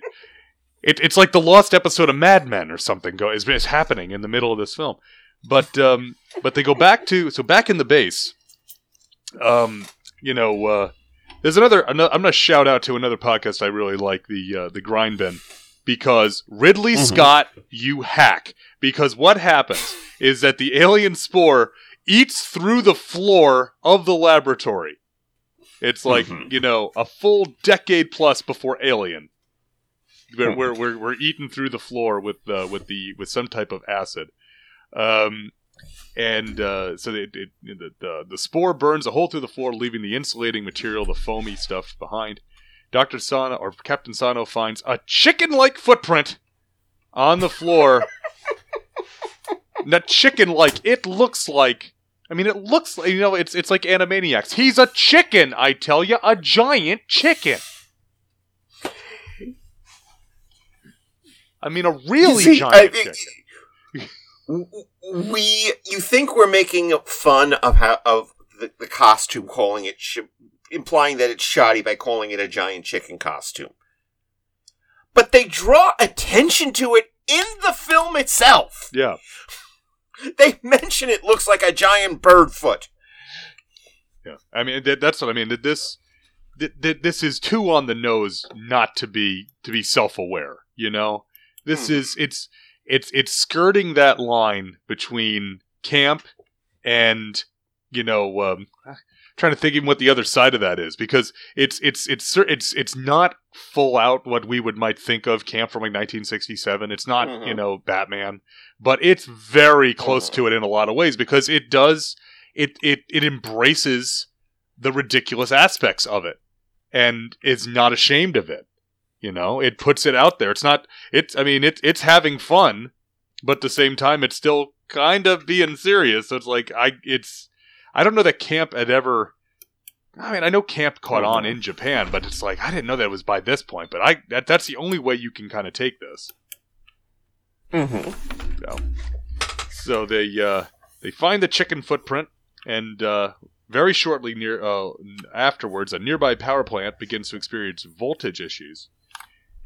B: It, it's like the lost episode of Mad Men or something go is, is happening in the middle of this film, but um, but they go back to so back in the base, um, you know, uh, there's another, another I'm gonna shout out to another podcast I really like the uh, the Grind Bin because Ridley
C: Mhm.
B: Scott, you hack. Because what happens is that the alien spore eats through the floor of the laboratory. It's like,
C: Mhm.
B: you know, a full decade plus before Alien. We're, we're, we're, we're eaten through the floor with uh, with the with some type of acid. Um, and uh, so it, it, the, the the spore burns a hole through the floor, leaving the insulating material, the foamy stuff behind. Doctor Sano or Captain Sano finds a chicken-like footprint on the floor. Not chicken-like. It looks like. I mean, it looks like you know. It's it's like Animaniacs. He's a chicken. I tell you, a giant chicken. I mean, a really
C: see,
B: giant
C: I-
B: chicken.
C: We you think we're making fun of how of the, the costume calling it sh- implying that it's shoddy by calling it a giant chicken costume but they draw attention to it in the film itself
B: Yeah.
C: they mention it looks like a giant bird foot
B: Yeah, I mean that, that's what I mean. That this th- th- this is too on the nose not to be to be self aware. You know, this
C: Hmm.
B: is it's it's it's skirting that line between camp and you know um, trying to think even what the other side of that is because it's it's it's it's it's not full out what we would might think of camp from like 1967. It's not
C: Mhm.
B: you know Batman, but it's very close
C: Mhm.
B: to it in a lot of ways because it does it it it embraces the ridiculous aspects of it and is not ashamed of it. You know, it puts it out there. It's not. It's. I mean, it's it's having fun, but at the same time, it's still kind of being serious. So it's like I. It's. I don't know that camp had ever. I mean, I know camp caught on in Japan, but it's like I didn't know that it was by this point. But I that that's the only way you can kind of take this.
C: Mm-hmm.
B: So they uh, they find the chicken footprint, and uh, very shortly near uh, afterwards, a nearby power plant begins to experience voltage issues,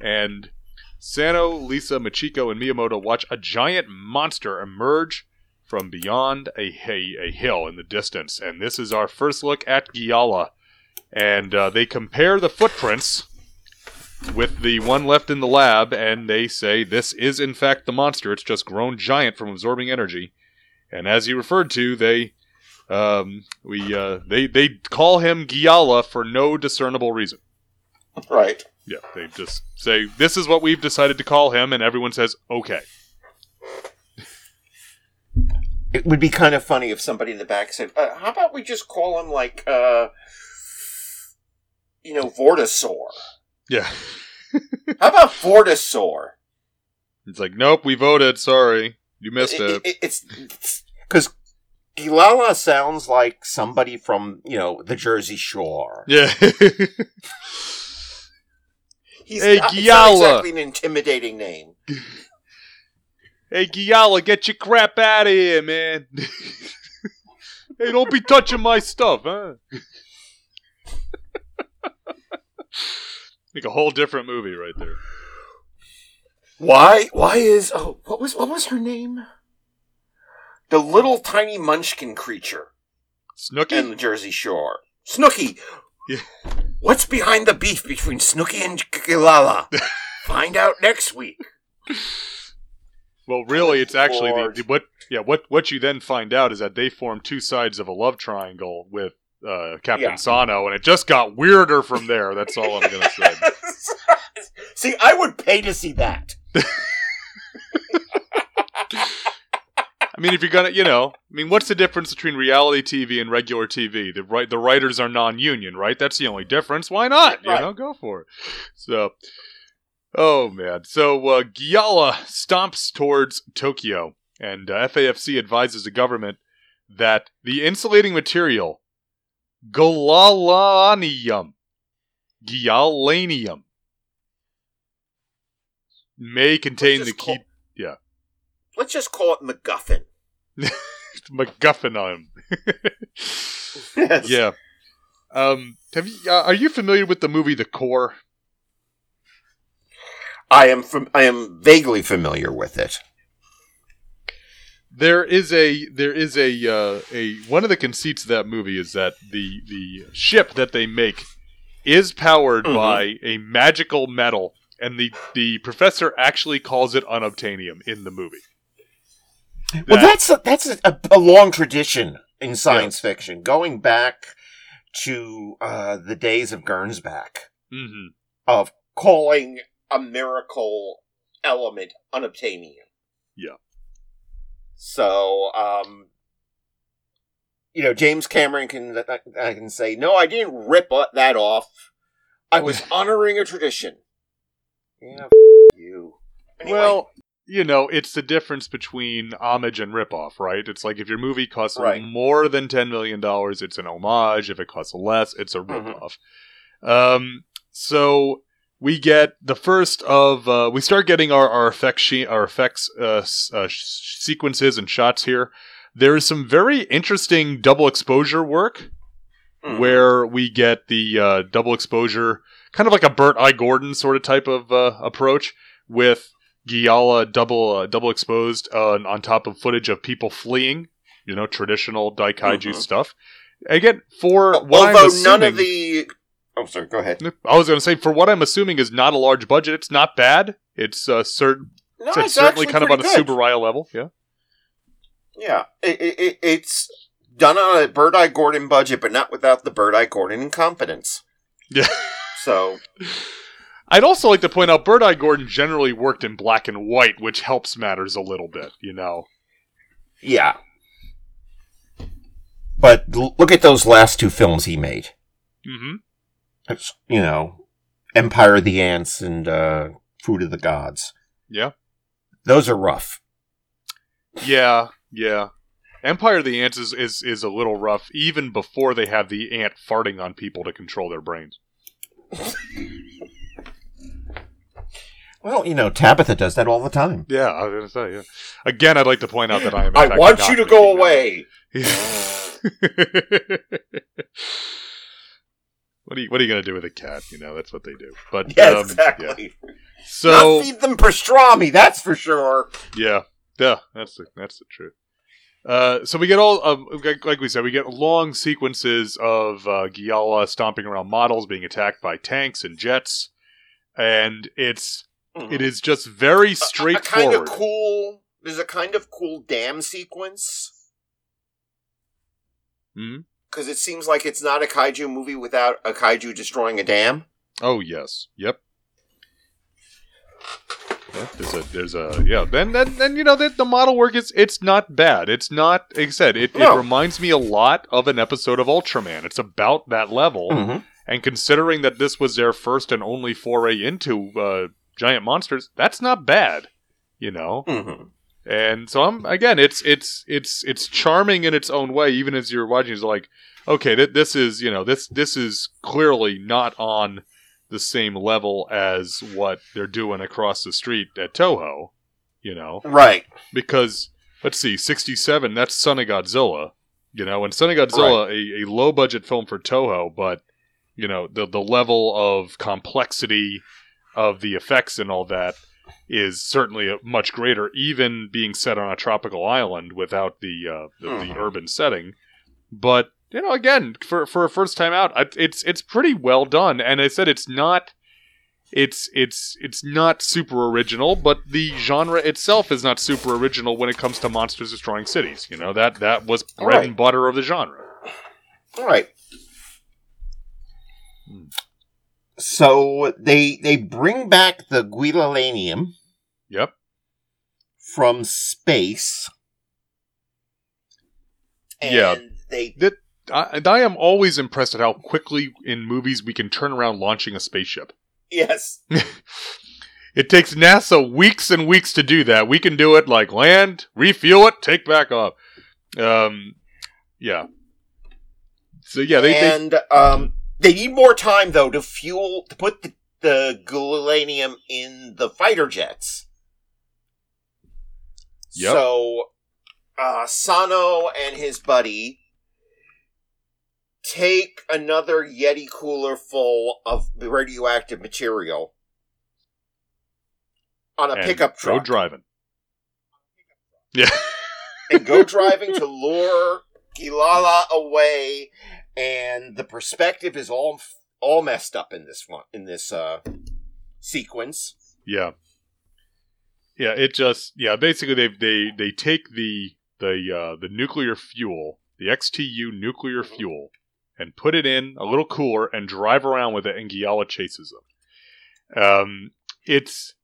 B: and Sano, Lisa, Machiko, and Miyamoto watch a giant monster emerge from beyond a, a, a hill in the distance, and this is our first look at Guilala, and uh, they compare the footprints with the one left in the lab, and they say this is in fact the monster. It's just grown giant from absorbing energy, and as you referred to, they um, we uh, they they call him Guilala for no discernible reason.
C: Right.
B: Yeah, they just say this is what we've decided to call him, and everyone says okay.
C: It would be kind of funny if somebody in the back said, uh, "How about we just call him like, uh, you know, Vortisaur?
B: Yeah,
C: How about Vortisaur?
B: it's like nope, we voted. Sorry, you missed
C: It-
B: it.
C: it- it's because Gilala sounds like somebody from you know the Jersey Shore.
B: Yeah,
C: He's
B: Hey,
C: not, not exactly an intimidating name.
B: hey Guilala, get your crap out of here, man. hey, don't be touching my stuff, huh? Make a whole different movie right there.
C: Why? Why is oh what was what was her name? The little tiny munchkin creature
B: Snooki.
C: in the Jersey Shore. Snooki.
B: Yeah.
C: What's behind the beef between Snooki and Gilala? Find out next week.
B: Well, really, it's actually the, the- what. Yeah, what what you then find out is that they form two sides of a love triangle with uh, Captain
C: Yeah.
B: Sano, and it just got weirder from there. That's all I'm gonna say.
C: see, I would pay to see that.
B: I mean, if you're gonna, you know, I mean, what's the difference between reality TV and regular TV? The right, the writers are non-union, right? That's the only difference. Why not? You
C: Right.
B: know, go for it. So, oh man, so uh, Guilala stomps towards Tokyo, and uh, FAFC advises the government that the insulating material galalanium, gialanium, may contain the key.
C: call- Let's just call it MacGuffin.
B: MacGuffin on him.
C: Yes.
B: yeah. Um, have you? Uh, are you familiar with the movie The Core?
C: I am. I am vaguely familiar with it.
B: There is a there is a uh, a one of the conceits of that movie is that the the ship that they make is powered
C: Mhm.
B: by a magical metal, and the the professor actually calls it unobtainium in the movie.
C: Well,
B: That-
C: that's a, that's a, a long tradition in science fiction, going back to uh, the days of Gernsback,
B: Mhm.
C: of calling a miracle element unobtainium.
B: Yeah.
C: So, um, you know, James Cameron can I can say, no, I didn't rip that off. I was honoring a tradition. Yeah, f- you. Anyway.
B: Well, you know, it's the difference between homage and ripoff, right? It's like if your movie costs
C: Right.
B: more than ten million dollars, it's an homage. If it costs less, it's a
C: Mhm.
B: ripoff. Um, so we get the first of uh, we start getting our our effects she- our effects uh, uh, sequences and shots here. There is some very interesting double exposure work
C: Mhm.
B: where we get the uh, double exposure, kind of like a Bert I. Gordon sort of type of uh, approach with Guilala double uh, double exposed uh, on top of footage of people fleeing. You know, traditional Daikaiju
C: Mhm.
B: stuff. Again, for what I'm
C: although
B: assuming,
C: none of the. Oh, sorry. Go ahead.
B: I was going to say for what I'm assuming is not a large budget. It's not bad. It's uh, certain.
C: No,
B: it's certainly kind of on a
C: super.
B: Tsuburaya level. Yeah.
C: Yeah, it, it, it's done on a Bert I. Gordon budget, but not without the Bert I. Gordon incompetence.
B: Yeah.
C: So
B: I'd also like to point out Bert I. Gordon generally worked in black and white, which helps matters a little bit, you know.
C: yeah. But look at those last two films he made.
B: Mm-hmm.
C: It's, you know, Empire of the Ants and uh, Food of the Gods.
B: Yeah.
C: Those are rough.
B: Yeah, yeah. Empire of the Ants is, is, is a little rough, even before they have the ant farting on people to control their brains.
C: Well, you know, Tabitha does that all the time.
B: Yeah, I was gonna say. Yeah. Again, I'd like to point out that I am.
C: I want you to go
B: making
C: away.
B: what are you What are you gonna do with a cat? You know, that's what they do. But
C: Yeah,
B: um,
C: exactly.
B: yeah. So
C: Not feed them pastrami, that's for sure.
B: Yeah, yeah, that's the that's the truth. Uh, so we get all, um, like- like we said, we get long sequences of uh, Guilala stomping around models, being attacked by tanks and jets, and it's it is just very
C: A- a, kind
B: straightforward.
C: of cool. There's a kind of cool dam sequence
B: Mhm.
C: because it seems like it's not a kaiju movie without a kaiju destroying a dam.
B: Oh yes, yep. Yeah, there's a there's a yeah. Then then then you know the, the model work is it's not bad. It's not like I said. It,
C: No.
B: it reminds me a lot of an episode of Ultraman. It's about that level.
C: Mm-hmm.
B: And considering that this was their first and only foray into uh, giant monsters, that's not bad, you know.
C: Mm-hmm.
B: And so I'm again, it's it's it's it's charming in its own way. Even as you're watching, it's like, okay, th- this is you know this this is clearly not on the same level as what they're doing across the street at Toho, you know,
C: Right.
B: because let's see, 67, that's Son of Godzilla, you know, and Son of Godzilla, a, a low budget film for Toho, but you know, the the level of complexity of the effects and all that is certainly a much greater, even being set on a tropical island without the uh, the, the
C: Mhm.
B: urban setting. But you know, again, for for a first time out, it's it's pretty well done. And I said it's not it's it's it's not super original, but the genre itself is not super original when it comes to monsters destroying cities. You know that that was bread
C: Right.
B: and butter of the genre.
C: All right. So they they bring back the Guilalanium
B: Yep.
C: from space.
B: Yeah.
C: And they
B: I, and I am always impressed at how quickly in movies we can turn around launching a spaceship.
C: yes.
B: It takes NASA weeks and weeks to do that. We can do it like land, refuel it, take back off. Um, yeah. So yeah, they, they
C: and um, they need more time though to fuel to put the, the Guilalanium in the fighter jets.
B: Yep.
C: So uh, Sano and his buddy take another Yeti cooler full of radioactive material on a
B: and
C: pickup
B: go
C: truck
B: driving. Yeah.
C: and go driving to lure Gilala away, and the perspective is all all messed up in this one in this uh, sequence.
B: Yeah. Yeah, it just yeah, basically they they they take the the uh the nuclear fuel, the XTU nuclear fuel and put it in a little cooler and drive around with it and Guilala chases them. Um it's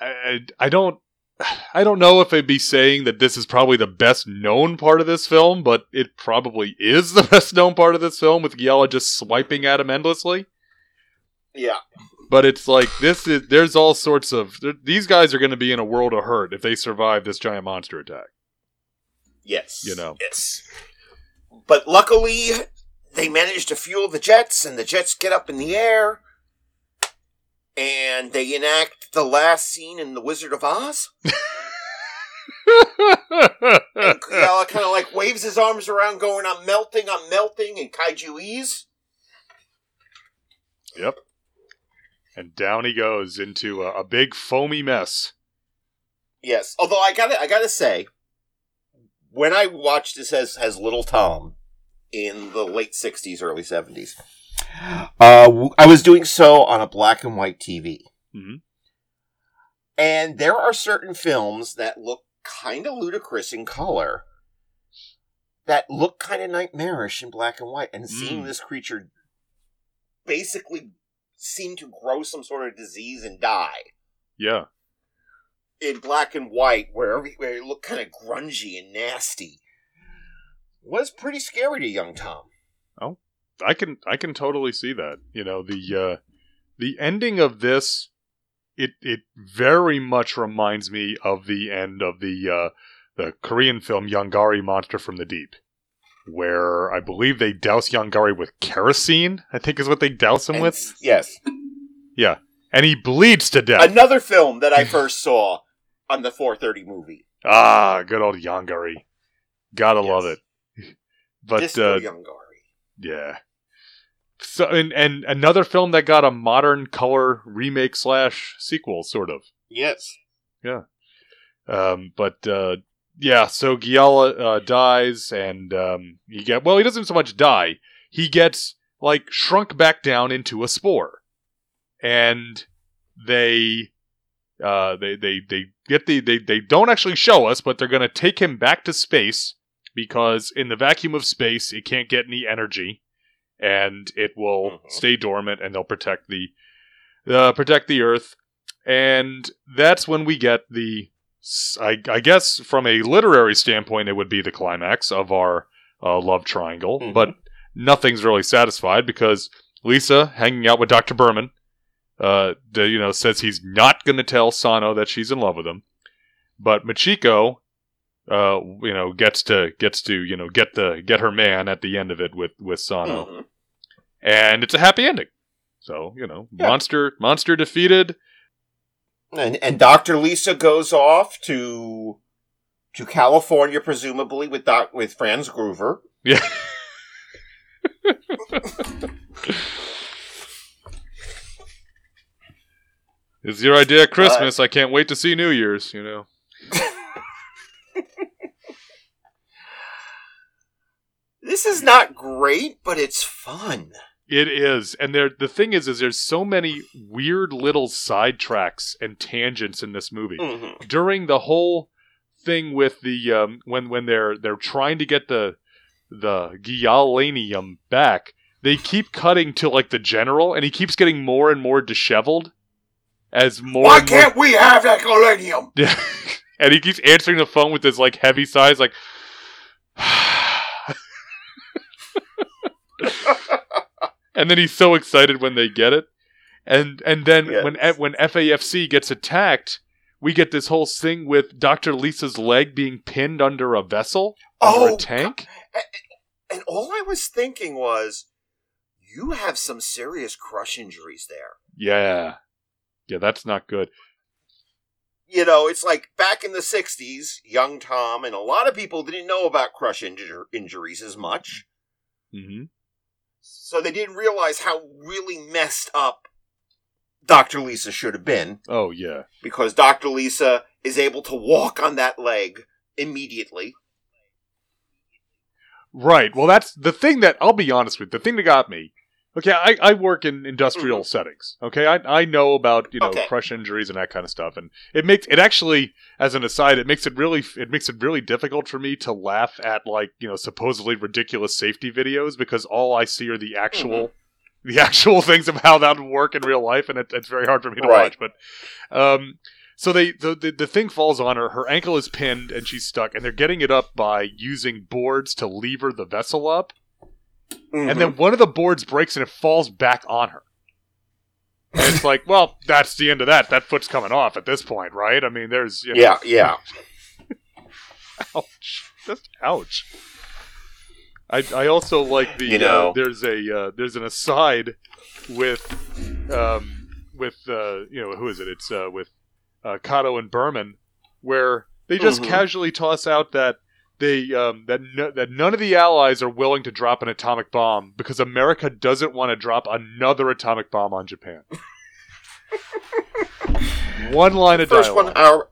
B: I, I don't I don't know if I'd be saying that this is probably the best known part of this film, but it probably is the best known part of this film with Guilala just swiping at him endlessly.
C: Yeah,
B: but it's like this is there's all sorts of these guys are going to be in a world of hurt if they survive this giant monster attack.
C: Yes,
B: You know.
C: yes. But luckily, they manage to fuel the jets, and the jets get up in the air, and they enact the last scene in The Wizard of Oz. And Guilala kind of like waves his arms around, going, "I'm melting, I'm melting," and kaiju ease.
B: yep and down he goes into a, a big foamy mess
C: Yes, although I gotta, I gotta say, when I watched this as as Little Tom in the late '60s, early '70s, uh, I was doing so on a black and white TV,
B: Mhm.
C: and there are certain films that look kind of ludicrous in color, that look kind of nightmarish in black and white, and seeing
B: Mm.
C: this creature basically seem to grow some sort of disease and die
B: Yeah.
C: in black and white, where, it looked kind of grungy and nasty, was pretty scary to young Tom.
B: I can I can totally see that. You know, the uh the ending of this it it very much reminds me of the end of the uh the Korean film Yongari Monster from the Deep. Where I believe they douse Yongari with kerosene, I think is what they douse him
C: And
B: with.
C: yes,
B: Yeah. And he bleeds to death.
C: another film that I first saw on the 430 movie.
B: ah, good old Yongari. Gotta love it. But
C: Disco
B: uh,
C: Yongari.
B: Yeah. So and and another film that got a modern color remake slash sequel, sort of.
C: Yes. Yeah.
B: Um, but uh, yeah, so Guilala uh, dies, and um, he get well. He doesn't so much die. He gets like shrunk back down into a spore, and they uh, they they they get the they they don't actually show us, but they're gonna take him back to space because in the vacuum of space it can't get any energy, and it will
C: Mhm.
B: stay dormant, and they'll protect the uh, protect the Earth, and that's when we get the I guess from a literary standpoint, it would be the climax of our uh, love triangle,
C: Mhm.
B: but nothing's really satisfied because Lisa, hanging out with Dr. Berman, uh, the, you know, says he's not going to tell Sano that she's in love with him, but Machiko, uh, you know, gets to gets to you know get the get her man at the end of it with with Sano,
C: Mhm.
B: and it's a happy ending. So you know,
C: Yeah.
B: monster monster defeated.
C: And and Dr. Lisa goes off to to California, presumably with doc, with Franz Gruber.
B: Yeah. It's your idea of Christmas. I can't wait to see New Year's, you know.
C: This is not great, but it's fun.
B: It is. And there the thing is is there's so many weird little sidetracks and tangents in this movie.
C: Mhm.
B: During the whole thing with the um when when they're they're trying to get the the Guilalanium back, they keep cutting to like the general and he keeps getting more and more disheveled as more
C: Why can't we have that galenium?
B: Yeah. and he keeps answering the phone with this like heavy sighs, like. and then he's so excited when they get it, and and then
C: Yes.
B: when when FAFC gets attacked, we get this whole thing with Doctor Lisa's leg being pinned under a vessel, under
C: Oh,
B: a tank.
C: And all I was thinking was, you have some serious crush injuries there.
B: Yeah, yeah, that's not good.
C: You know, it's like back in the 60s, young Tom and a lot of people didn't know about crush injur- injuries as much.
B: hmm
C: So they didn't realize how really messed up Dr. Lisa should have been
B: Oh yeah,
C: because Dr. Lisa is able to walk on that leg immediately.
B: Right. Well, that's the thing that I'll be honest with. The thing that got me. Okay, I, I work in industrial settings. Okay, I, I know about you know
C: Okay.
B: crush injuries and that kind of stuff, and it makes it actually, as an aside, it makes it really it makes it really difficult for me to laugh at like you know supposedly ridiculous safety videos because all I see are the actual the actual things of how that would work in real life, and it, it's very hard for me to
C: Right.
B: watch. But um, so they the, the the thing falls on her. Her ankle is pinned and she's stuck, and they're getting it up by using boards to lever the vessel up.
C: Mm-hmm.
B: And then one of the boards breaks and it falls back on her. And it's like, well, that's the end of that. That foot's coming off at this point, right? I mean, there's you know,
C: yeah, yeah.
B: ouch, just ouch. I I also like the
C: You know.
B: uh, there's a uh, there's an aside with um with uh you know who is it? It's uh with uh, Kato and Berman where they just
C: Mhm.
B: casually toss out that they um that no, that none of the allies are willing to drop an atomic bomb because America doesn't want to drop another atomic bomb on Japan. one line of
C: first
B: dialogue.
C: one, our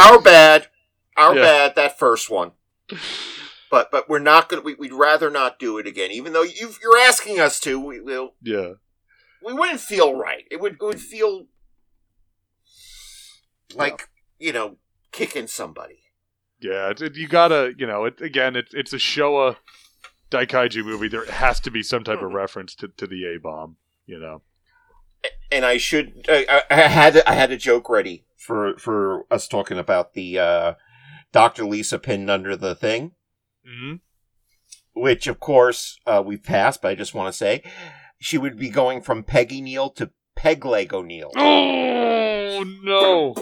C: our bad, our
B: Yeah.
C: bad. That first one, but but we're not gonna. We, we'd rather not do it again, even though you you're asking us to. We will.
B: yeah.
C: We wouldn't feel right. It would. It would feel like you know kicking somebody.
B: Yeah, it, it- you gotta, you know, it again. It's it's a Showa Daikaiju movie. There has to be some type of
C: Mhm.
B: reference to, to the A bomb. You know.
C: and I should I, I I had I had a joke ready for for us talking about the uh, Dr. Lisa pinned under the thing,
B: hmm
C: which of course uh, we've passed. But I just want to say she would be going from Peggy Neal to Peg Leg O'Neill.
B: Oh no!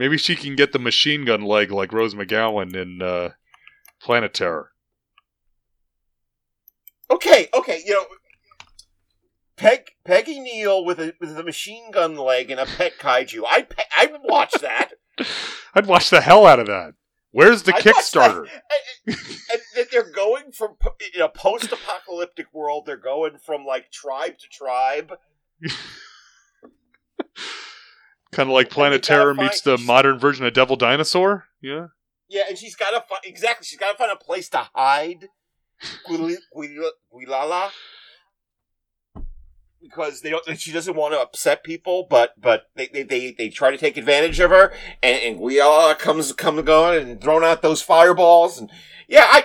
B: Maybe she can get the machine gun leg like Rose McGowan in uh, Planet Terror.
C: Okay, okay, you know. Peg, Peggy Neal with a with a machine gun leg and a pet kaiju. I pe- I would watch that.
B: I'd watch the hell out of that. Where's the
C: I'd
B: Kickstarter?
C: and, and, and they're going from in a post-apocalyptic world. They're going from like tribe to tribe.
B: Kind of like Planet Terror
C: find-
B: meets the modern version of Devil Dinosaur. Yeah.
C: Yeah, and she's got to find exactly. She's got to find a place to hide. Guil- Guil- Guilala. Because they don't, she doesn't want to upset people, but but they, they, they, they try to take advantage of her, and, and Guilala comes comes going and throwing out those fireballs, and yeah, I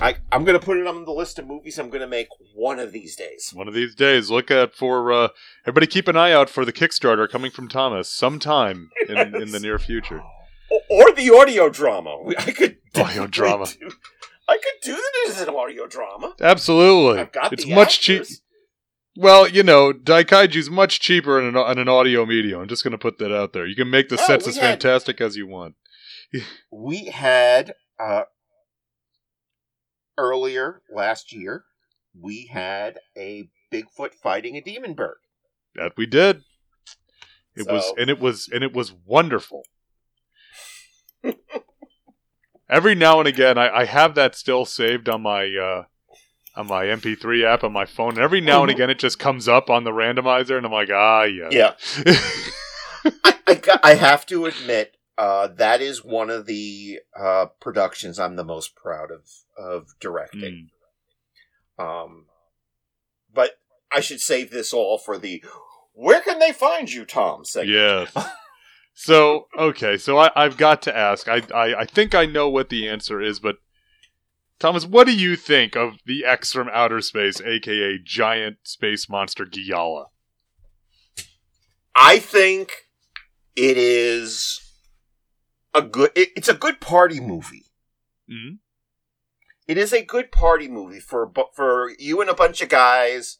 C: I I'm gonna put it on the list of movies I'm gonna make one of these days.
B: One of these days, look out for uh, everybody. Keep an eye out for the Kickstarter coming from Thomas sometime in, in the near future.
C: or, or the audio drama. I could
B: Audio drama.
C: do- I could do that as an audio drama.
B: Absolutely,
C: I've got
B: it's much
C: cheaper.
B: Well, you know, Daikaiju's much cheaper in an, in an audio medium. I'm just going to put that out there. You can make the
C: Oh,
B: sets as
C: had-
B: fantastic as you want.
C: We had uh, earlier last year. We had a Bigfoot fighting a demon bird.
B: That we did. It was and it was and it was wonderful. Every now and again, I, I have that still saved on my uh, on my MP3 app on my phone. And every now and
C: Mhm.
B: again, it just comes up on the randomizer, and I'm like, ah, yeah,
C: Yeah, I, I, I have to admit that that is one of the uh, productions I'm the most proud of of directing.
B: Mm.
C: Um, but I should save this all for the "Where can they find you, Tom?" segment.
B: Yes. So okay, so I, I've got to ask. I, I I think I know what the answer is, but Thomas, what do you think of the X from outer space, aka giant space monster Guilala?
C: I think it is a good. It, it's a good party movie.
B: hmm
C: It is a good party movie for for you and a bunch of guys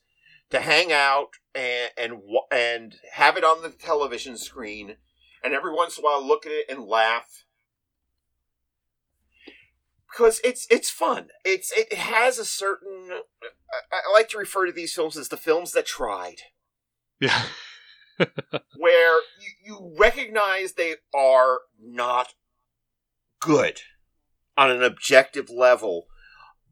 C: to hang out and and and have it on the television screen, and every once in a while look at it and laugh because it's it's fun. It's it has a certain. I, I like to refer to these films as the films that tried.
B: Yeah.
C: where you, you recognize they are not good on an objective level,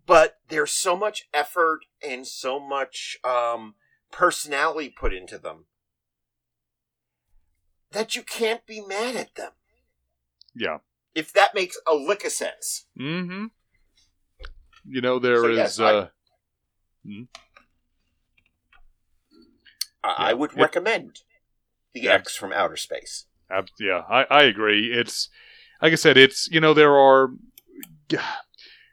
C: but there's so much effort and so much um, personality put into them that you can't be mad at them.
B: Yeah.
C: If that makes a lick of sense.
B: Mm-hmm. You know, there is.
C: So, yes, I-
B: uh,
C: I, I
B: Yeah.
C: would
B: It-
C: recommend the
B: Yeah.
C: X from Outer Space.
B: yeah, I, I agree. It's like I said. It's you know there are.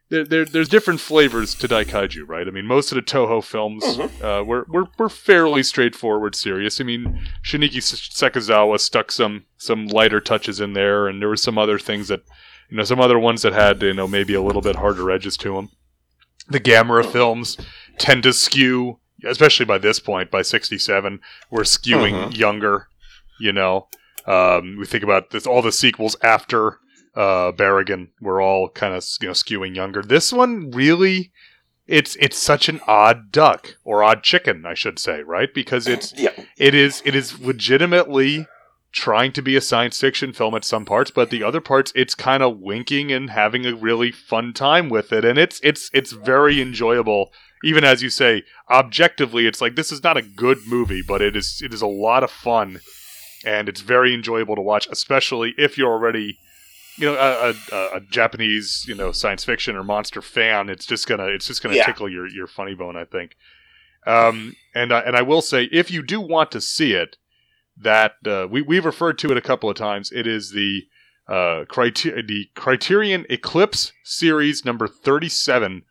B: There, there, there's different flavors to Daikaiju, right? I mean, most of the Toho films
C: Mhm.
B: uh, were, were were fairly straightforward, serious. I mean, Shinichi Sekizawa stuck some some lighter touches in there, and there were some other things that, you know, some other ones that had you know maybe a little bit harder edges to them. The Gamera films tend to skew, especially by this point, by '67, we're skewing
C: Mhm.
B: younger. You know, um, we think about this, all the sequels after uh, Barugon were all kind of you know skewing younger. This one really, it's it's such an odd duck or odd chicken, I should say, right? Because it's
C: Yeah.
B: it is it is legitimately trying to be a science fiction film at some parts, but the other parts it's kind of winking and having a really fun time with it, and it's it's it's very enjoyable. Even as you say, objectively, it's like this is not a good movie, but it is it is a lot of fun, and it's very enjoyable to watch, especially if you're already you know a, a, a Japanese you know science fiction or monster fan. It's just gonna it's just gonna
C: Yeah.
B: tickle your your funny bone, I think. Um, and I, and I will say, if you do want to see it, that uh, we we've referred to it a couple of times. It is the uh, criter- the Criterion Eclipse series number thirty seven.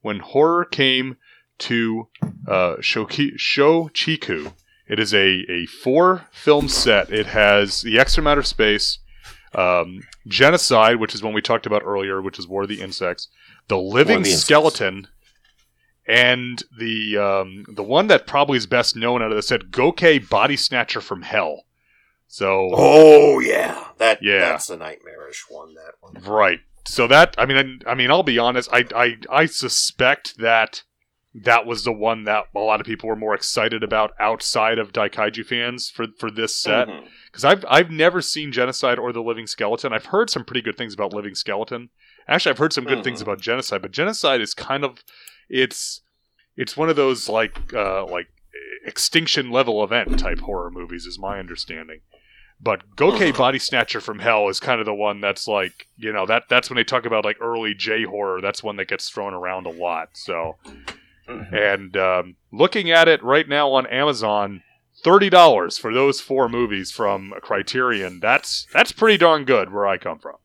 B: When horror came to uh, Shoki- Shochiku, it is a a four film set. It has the X from Outer Space, um, Genocide, which is one we talked about earlier, which is War of the Insects, the Living
C: the Insects.
B: Skeleton, and the um, the one that probably is best known out of the set, Goke Body Snatcher from Hell. So
C: Oh yeah, that
B: Yeah.
C: that's a nightmarish one. That one.
B: right, so that I mean, I, I mean, I'll be honest. I, I I suspect that that was the one that a lot of people were more excited about outside of Daikaiju fans for for this set. Because I've I've never seen Genocide or the Living Skeleton. I've heard some pretty good things about Living Skeleton. Actually, I've heard some good things
C: Mhm.
B: about Genocide, but Genocide is kind of it's it's one of those like uh, like extinction level event type horror movies, is my understanding. But Goke Body Snatcher from Hell is kind of the one that's like you know that that's when they talk about like early J horror. That's one that gets thrown around a lot. So
C: Mhm.
B: and um, looking at it right now on Amazon, thirty dollars for those four movies from Criterion. That's that's pretty darn good where I come from.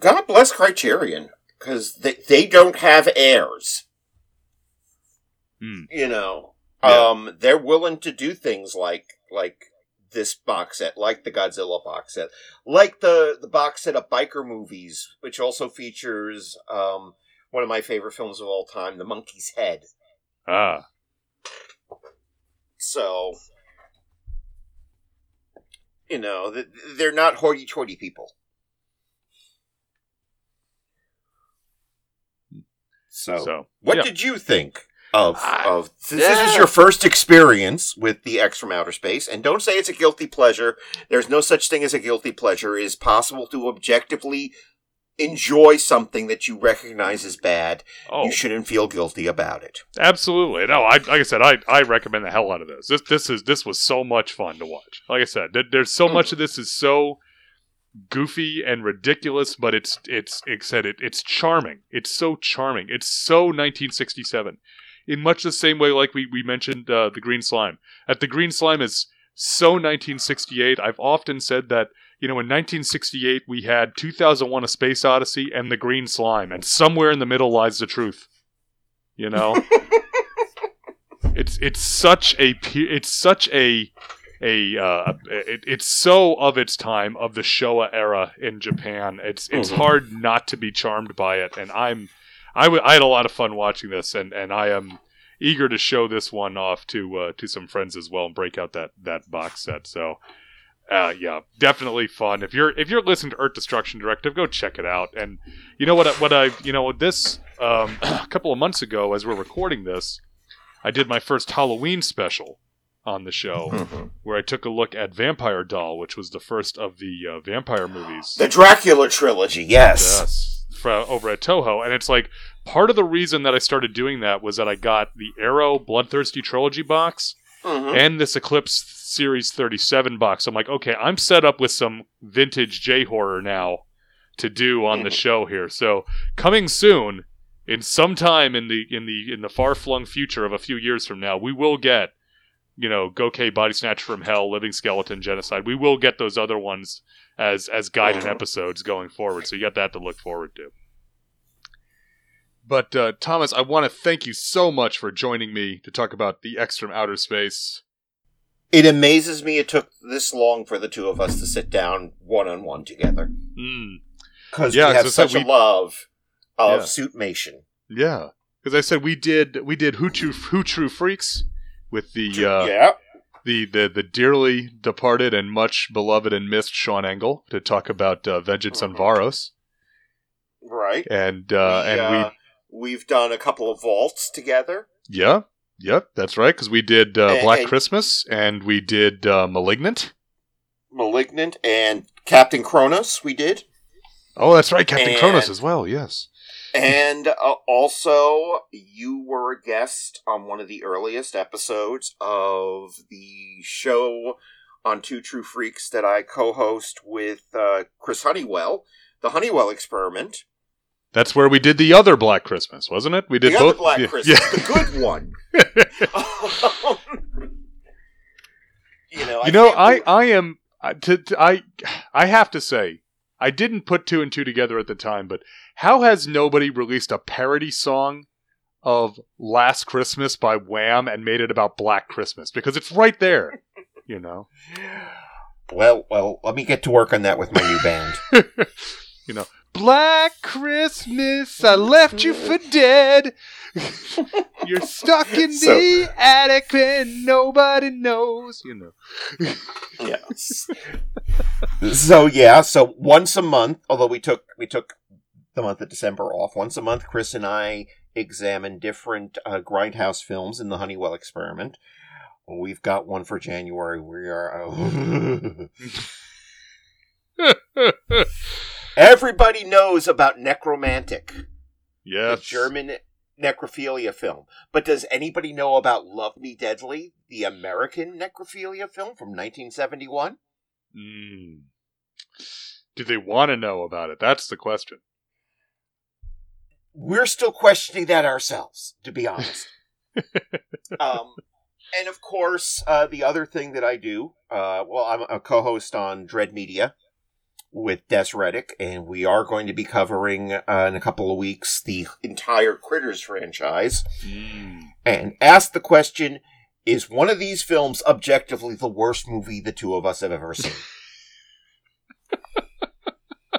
C: God bless Criterion because they they don't have airs.
B: Hmm.
C: You know,
B: Yeah.
C: um, they're willing to do things like like this box set, like the Godzilla box set, like the the box set of biker movies, which also features um, one of my favorite films of all time, The Monkey's Head.
B: Ah,
C: So, you know, they're not hoity-toity people. So,
B: so
C: what
B: yeah.
C: did you think of
B: I-
C: of since this is your first experience with the X from outer space? And don't say it's a guilty pleasure. There's no such thing as a guilty pleasure. It is possible to objectively enjoy something that you recognize as bad.
B: oh,
C: You shouldn't feel guilty about it.
B: absolutely. No, I like I said, I I recommend the hell out of this. This this is this was so much fun to watch. Like I said, there, there's so much of this is so goofy and ridiculous, but it's it's it said it it's charming. It's so charming. It's so 1967. In much the same way, like we we mentioned uh, the green slime. At the green slime is so 1968. I've often said that you know in 1968 we had 2001: A Space Odyssey and the green slime, and somewhere in the middle lies the truth. You know, it's it's such a it's such a a uh, it, it's so of its time of the Showa era in Japan. It's it's
C: Mhm.
B: hard not to be charmed by it, and I'm I, w- I had a lot of fun watching this, and, and I am eager to show this one off to uh, to some friends as well and break out that that box set. So. Uh, yeah, definitely fun. If you're if you're listening to Earth Destruction Directive, go check it out. And you know what? I- What I you know this um, a couple of months ago, as we're recording this, I did my first Halloween special on the show,
C: Mm-hmm.
B: where I took a look at Vampire Doll, which was the first of the uh, vampire movies.
C: The Dracula trilogy, yes.
B: Yes, over at Toho, and it's like part of the reason that I started doing that was that I got the Arrow Bloodthirsty trilogy box
C: Mhm.
B: and this Eclipse Series 37 box. I'm like, okay, I'm set up with some vintage J horror now to do on the
C: Mhm.
B: show here. So coming soon, in some time in the in the in the far flung future of a few years from now, we will get, you know, Goke Body Snatch from Hell, Living Skeleton, Genocide. We will get those other ones as as guided
C: Mhm.
B: episodes going forward. So you got that to look forward to. But uh, Thomas, I want to thank you so much for joining me to talk about the X from Outer Space.
C: It amazes me it took this long for the two of us to sit down one on one together.
B: Mm.
C: Because
B: Yeah,
C: we have
B: as I said,
C: such
B: we-
C: a love of
B: Yeah.
C: suitmation.
B: Yeah, because I said we did we did Two True Two True Freaks with the uh,
C: yeah.
B: the, the the dearly departed and much beloved and missed Sean Engel to talk about uh, Vengeance on
C: Mhm.
B: Varos,
C: Right.
B: and uh,
C: We,
B: and
C: uh, we've done a couple of vaults together.
B: yeah yep that's right because we did uh,
C: And-
B: Black
C: and-
B: Christmas and we did uh, Malignant.
C: Malignant and Captain Kronos, we did.
B: Oh, that's right, Captain
C: And-
B: Kronos as well. Yes.
C: And uh, also, you were a guest on one of the earliest episodes of the show on Two True Freaks that I co host with uh, Chris Honeywell, the Honeywell Experiment.
B: That's where we did the other Black Christmas, wasn't it? We did
C: the
B: both.
C: other Black
B: yeah,
C: Christmas,
B: yeah.
C: the good one. you
B: you know, I
C: believe-
B: I am I- to, to I I have to say I didn't put two and two together at the time, but how has nobody released a parody song of "Last Christmas" by Wham and made it about Black Christmas? Because it's right there, you know.
C: well, well, let me get to work on that with my new band.
B: you know, Black Christmas, I left you for dead. You're stuck in
C: So-
B: the attic and nobody knows. You know.
C: yes. so yeah, so once a month, although we took we took the month of December off, once a month, Chris and I examine different uh, grindhouse films in the Honeywell experiment. We've got one for January. We are. Everybody knows about Nekromantik,
B: Yes. the.
C: German necrophilia film. But does anybody know about Love Me Deadly, the American necrophilia film from 1971?
B: Mm. Do they want to know about it? That's the question.
C: we're still questioning that ourselves, to be honest. um, and of course, uh, the other thing that I do, uh, well, I'm a co-host on Dread Media with Des Reddick, and we are going to be covering uh, in a couple of weeks the entire Critters franchise,
B: Mm.
C: and ask the question: Is one of these films objectively the worst movie the two of us have ever seen?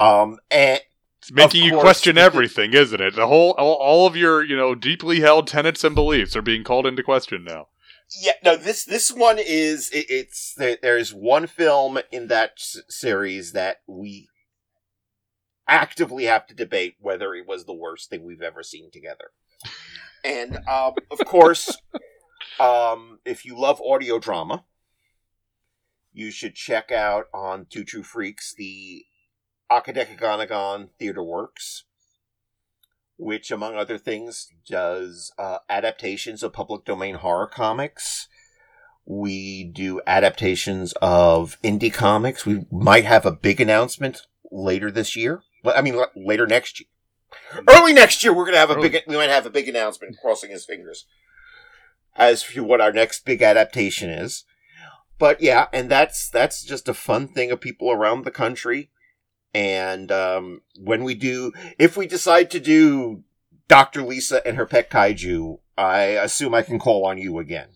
C: um, and
B: It's making you
C: course,
B: question everything, isn't it? The whole, all, all of your, you know, deeply held tenets and beliefs are being called into question now.
C: Yeah, no. This this one is it, it's there, there's one film in that s- series that we actively have to debate whether it was the worst thing we've ever seen together. And um, of course, um, if you love audio drama, you should check out on Two True Freaks the Akadekaganagon Theater Works, which, among other things, does uh, adaptations of public domain horror comics. We do adaptations of indie comics. We might have a big announcement later this year. I mean, later next year. Early next year, we're gonna have a big. We might have a big announcement. Crossing his fingers as to what our next big adaptation is. But yeah, and that's that's just a fun thing of people around the country. And um, when we do, if we decide to do Dr. Lisa and her pet kaiju, I assume I can call on you again.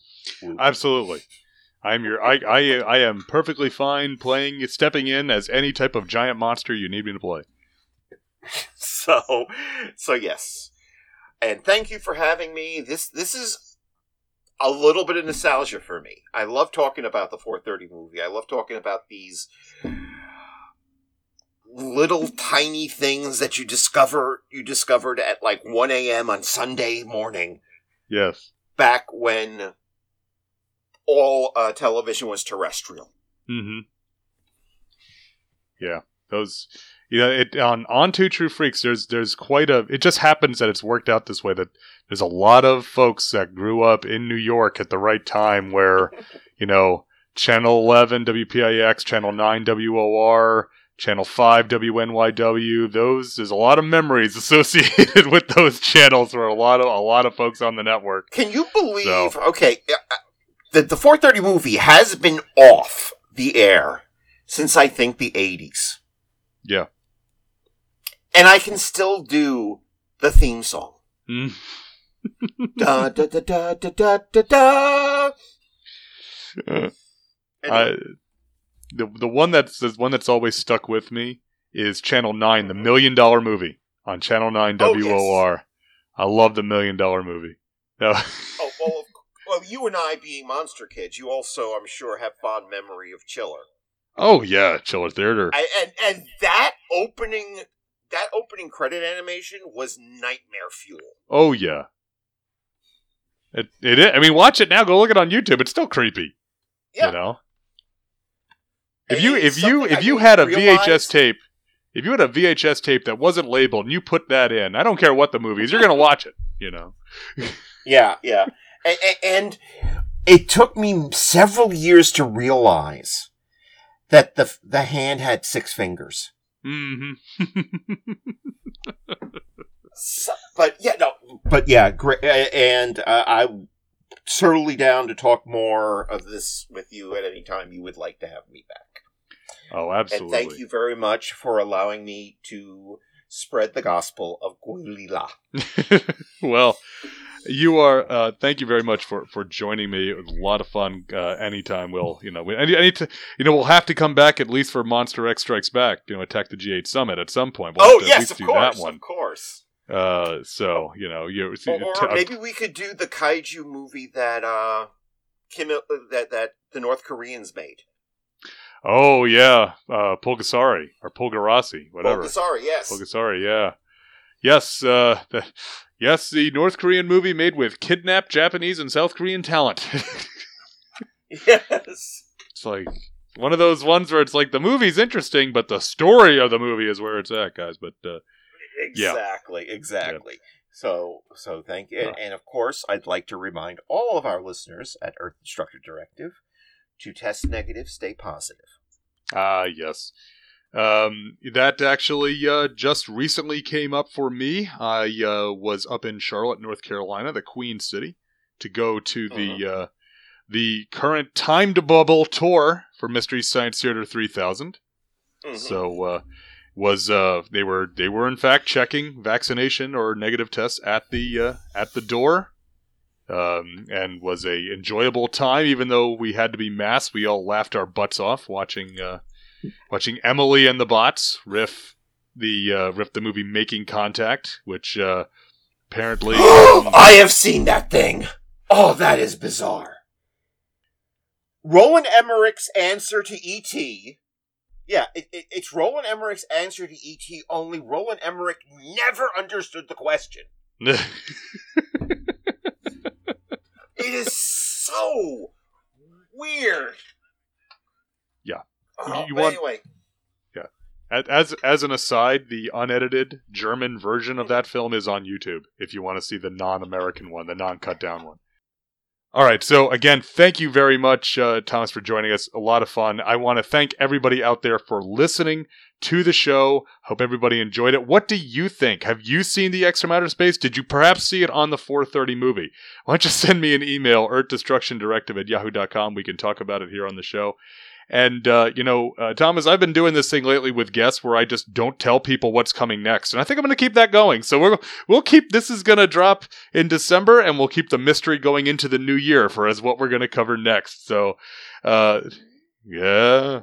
B: Absolutely. I'm your. I, I I am perfectly fine playing, stepping in as any type of giant monster you need me to play.
C: so so yes and thank you for having me this this is a little bit of nostalgia for me i love talking about the 430 movie i love talking about these little tiny things that you discover you discovered at like 1 a.m on sunday morning
B: Yes.
C: back when all uh, television was terrestrial
B: Mm-hmm. Yeah. Those. You know, it on on Two True Freaks. There's there's quite a. It just happens that it's worked out this way. That there's a lot of folks that grew up in New York at the right time, where you know, Channel 11 WPIX, Channel 9 WOR, Channel 5 WNYW. Those there's a lot of memories associated with those channels for a lot of a lot of folks on the network.
C: Can you believe?
B: So.
C: Okay, uh, uh, the the 4:30 movie has been off the air since I think the 80s.
B: Yeah.
C: And I can still do the theme song.
B: Mm.
C: Da da da da da da da. da. Uh,
B: I, the the one that's the one that's always stuck with me is Channel Nine, the mm-hmm. Million Dollar Movie on Channel Nine
C: Oh, yes.
B: WOR. I love the Million Dollar Movie. No,
C: oh well, of- well, you and I being monster kids, you also, I'm sure, have fond memory of Chiller.
B: oh yeah, Chiller Theater.
C: I, and and that opening that opening credit animation was nightmare fuel.
B: Oh yeah. It it is. I mean, watch it now. Go look it on YouTube. It's still creepy.
C: Yeah.
B: You know. If you if you
C: I
B: if you had a
C: realize-
B: VHS tape, if you had a VHS tape that wasn't labeled and you put that in, I don't care what the movie is, you're gonna watch it. You know.
C: Yeah, yeah. And, and it took me several years to realize that the the hand had six fingers.
B: hmm
C: So, but yeah, no. But yeah, great. And uh, I totally down to talk more of this with you at any time you would like to have me back.
B: Oh, absolutely.
C: And thank you very much for allowing me to spread the gospel of Guilala.
B: well, you are. Uh, thank you very much for for joining me. It was a lot of fun. Uh, anytime we'll, you know, we, I, need to, you know, we'll have to come back at least for Monster X Strikes Back. You know, attack the G8 Summit at some point. We'll
C: oh
B: have to at
C: yes,
B: least
C: of course,
B: that one.
C: of course.
B: Uh, so you know, you
C: Or, or maybe we could do the kaiju movie that uh, Kim Il- that that the North Koreans made.
B: Oh yeah, uh, Pulgasari or Pulgarasi, whatever.
C: Sorry, yes.
B: Pulgasari, yeah. Yes, uh, the, yes, the North Korean movie made with kidnapped Japanese and South Korean talent.
C: Yes.
B: it's like one of those ones where it's like the movie's interesting, but the story of the movie is where it's at, guys. But uh, Yeah.
C: Exactly, exactly. So, so thank you, and,
B: Uh.
C: and of course, I'd like to remind all of our listeners at Earth Destruction Directive to test negative, stay positive.
B: ah, yes. Um, that actually uh, just recently came up for me. I uh, was up in Charlotte, North Carolina, the Queen City, to go to the uh, the current Time Bubble tour for Mystery Science Theater 3000.
C: Mhm.
B: So uh, was uh, they were they were in fact checking vaccination or negative tests at the uh, at the door, um, and was a enjoyable time. Even though we had to be masked, we all laughed our butts off watching uh, watching Emily and the Bots riff the uh, riff the movie Making Contact, which uh, apparently um,
C: I have seen that thing. Oh, that is bizarre. Roland Emmerich's answer to E.T. Yeah, it, it, it's Roland Emmerich's answer to E.T. Only Roland Emmerich never understood the question. It is so weird.
B: Yeah.
C: Oh,
B: You- you want-
C: anyway, Yeah.
B: As as an aside, the unedited German version of that film is on YouTube if you want to see the non-American one, the non-cut down one. All right, so again, thank you very much, uh, Thomas, for joining us. A lot of fun. I want to thank everybody out there for listening to the show. Hope everybody enjoyed it. What do you think? Have you seen the X from Outer Space? Did you perhaps see it on the 430 movie? Why don't you send me an email, earthdestructiondirective at yahoo.com. We can talk about it here on the show. And, uh, you know, uh, Thomas, I've been doing this thing lately with guests where I just don't tell people what's coming next. And I think I'm going to keep that going. So we're, we'll keep, this is going to drop in December and we'll keep the mystery going into the new year for as what we're going to cover next. So, uh, yeah,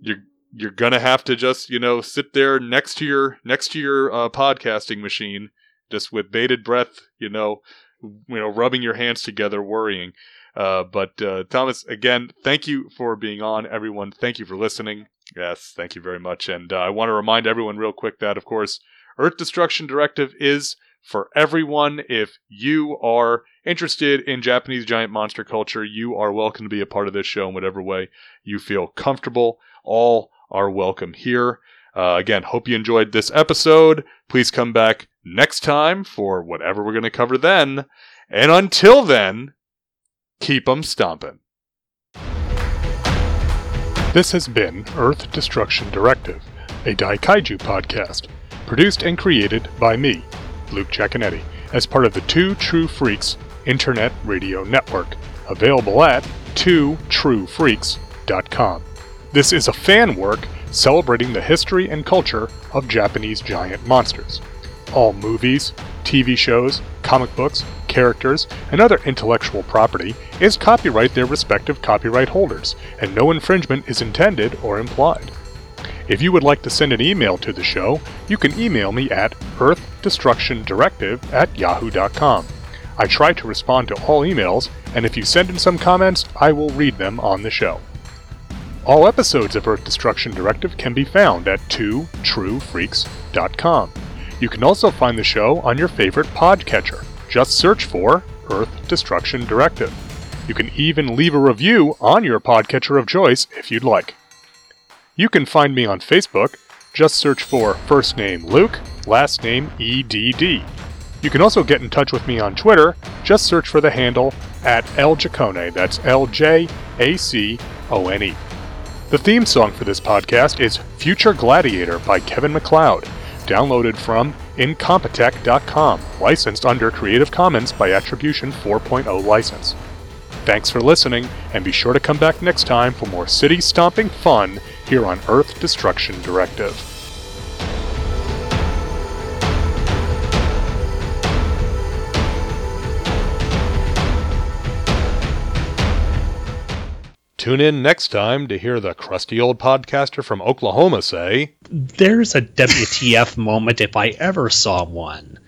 B: you're, you're to have to just, you know, sit there next to your, next to your, uh, podcasting machine, just with bated breath, you know, you know, rubbing your hands together, worrying. Uh, but uh, Thomas, again, thank you for being on. Everyone, thank you for listening. Yes, thank you very much. And uh, I want to remind everyone real quick that, of course, Earth Destruction Directive is for everyone. If you are interested in Japanese giant monster culture, you are welcome to be a part of this show in whatever way you feel comfortable. All are welcome here. Uh, again, hope you enjoyed this episode. Please come back next time for whatever we're going to cover then. And until then, keep 'em stomping. This has been Earth Destruction Directive, a Daikaiju podcast, produced and created by me, Luke Giaconetti, as part of the Two True Freaks Internet Radio Network, available at twotruefreaks.com. This is a fan work celebrating the history and culture of Japanese giant monsters. All movies, TV shows, comic books, characters, and other intellectual property is copyright their respective copyright holders, and no infringement is intended or implied. If you would like to send an email to the show, you can email me at earthdestructiondirective at yahoo.com. I try to respond to all emails, and if you send in some comments, I will read them on the show. All episodes of Earth Destruction Directive can be found at twotruefreaks.com. You can also find the show on your favorite podcatcher. Just search for Earth Destruction Directive. You can even leave a review on your podcatcher of choice if you'd like. You can find me on Facebook. Just search for first name Luke, last name EDD. You can also get in touch with me on Twitter. Just search for the handle at LJacone. That's L J A C O N E. The theme song for this podcast is Future Gladiator by Kevin MacLeod, downloaded from Incompetech.com, licensed under Creative Commons by Attribution 4.0 license. Thanks for listening, and be sure to come back next time for more city stomping fun here on Earth Destruction Directive. Tune in next time to hear the crusty old podcaster from Oklahoma say,
D: There's a WTF moment if I ever saw one.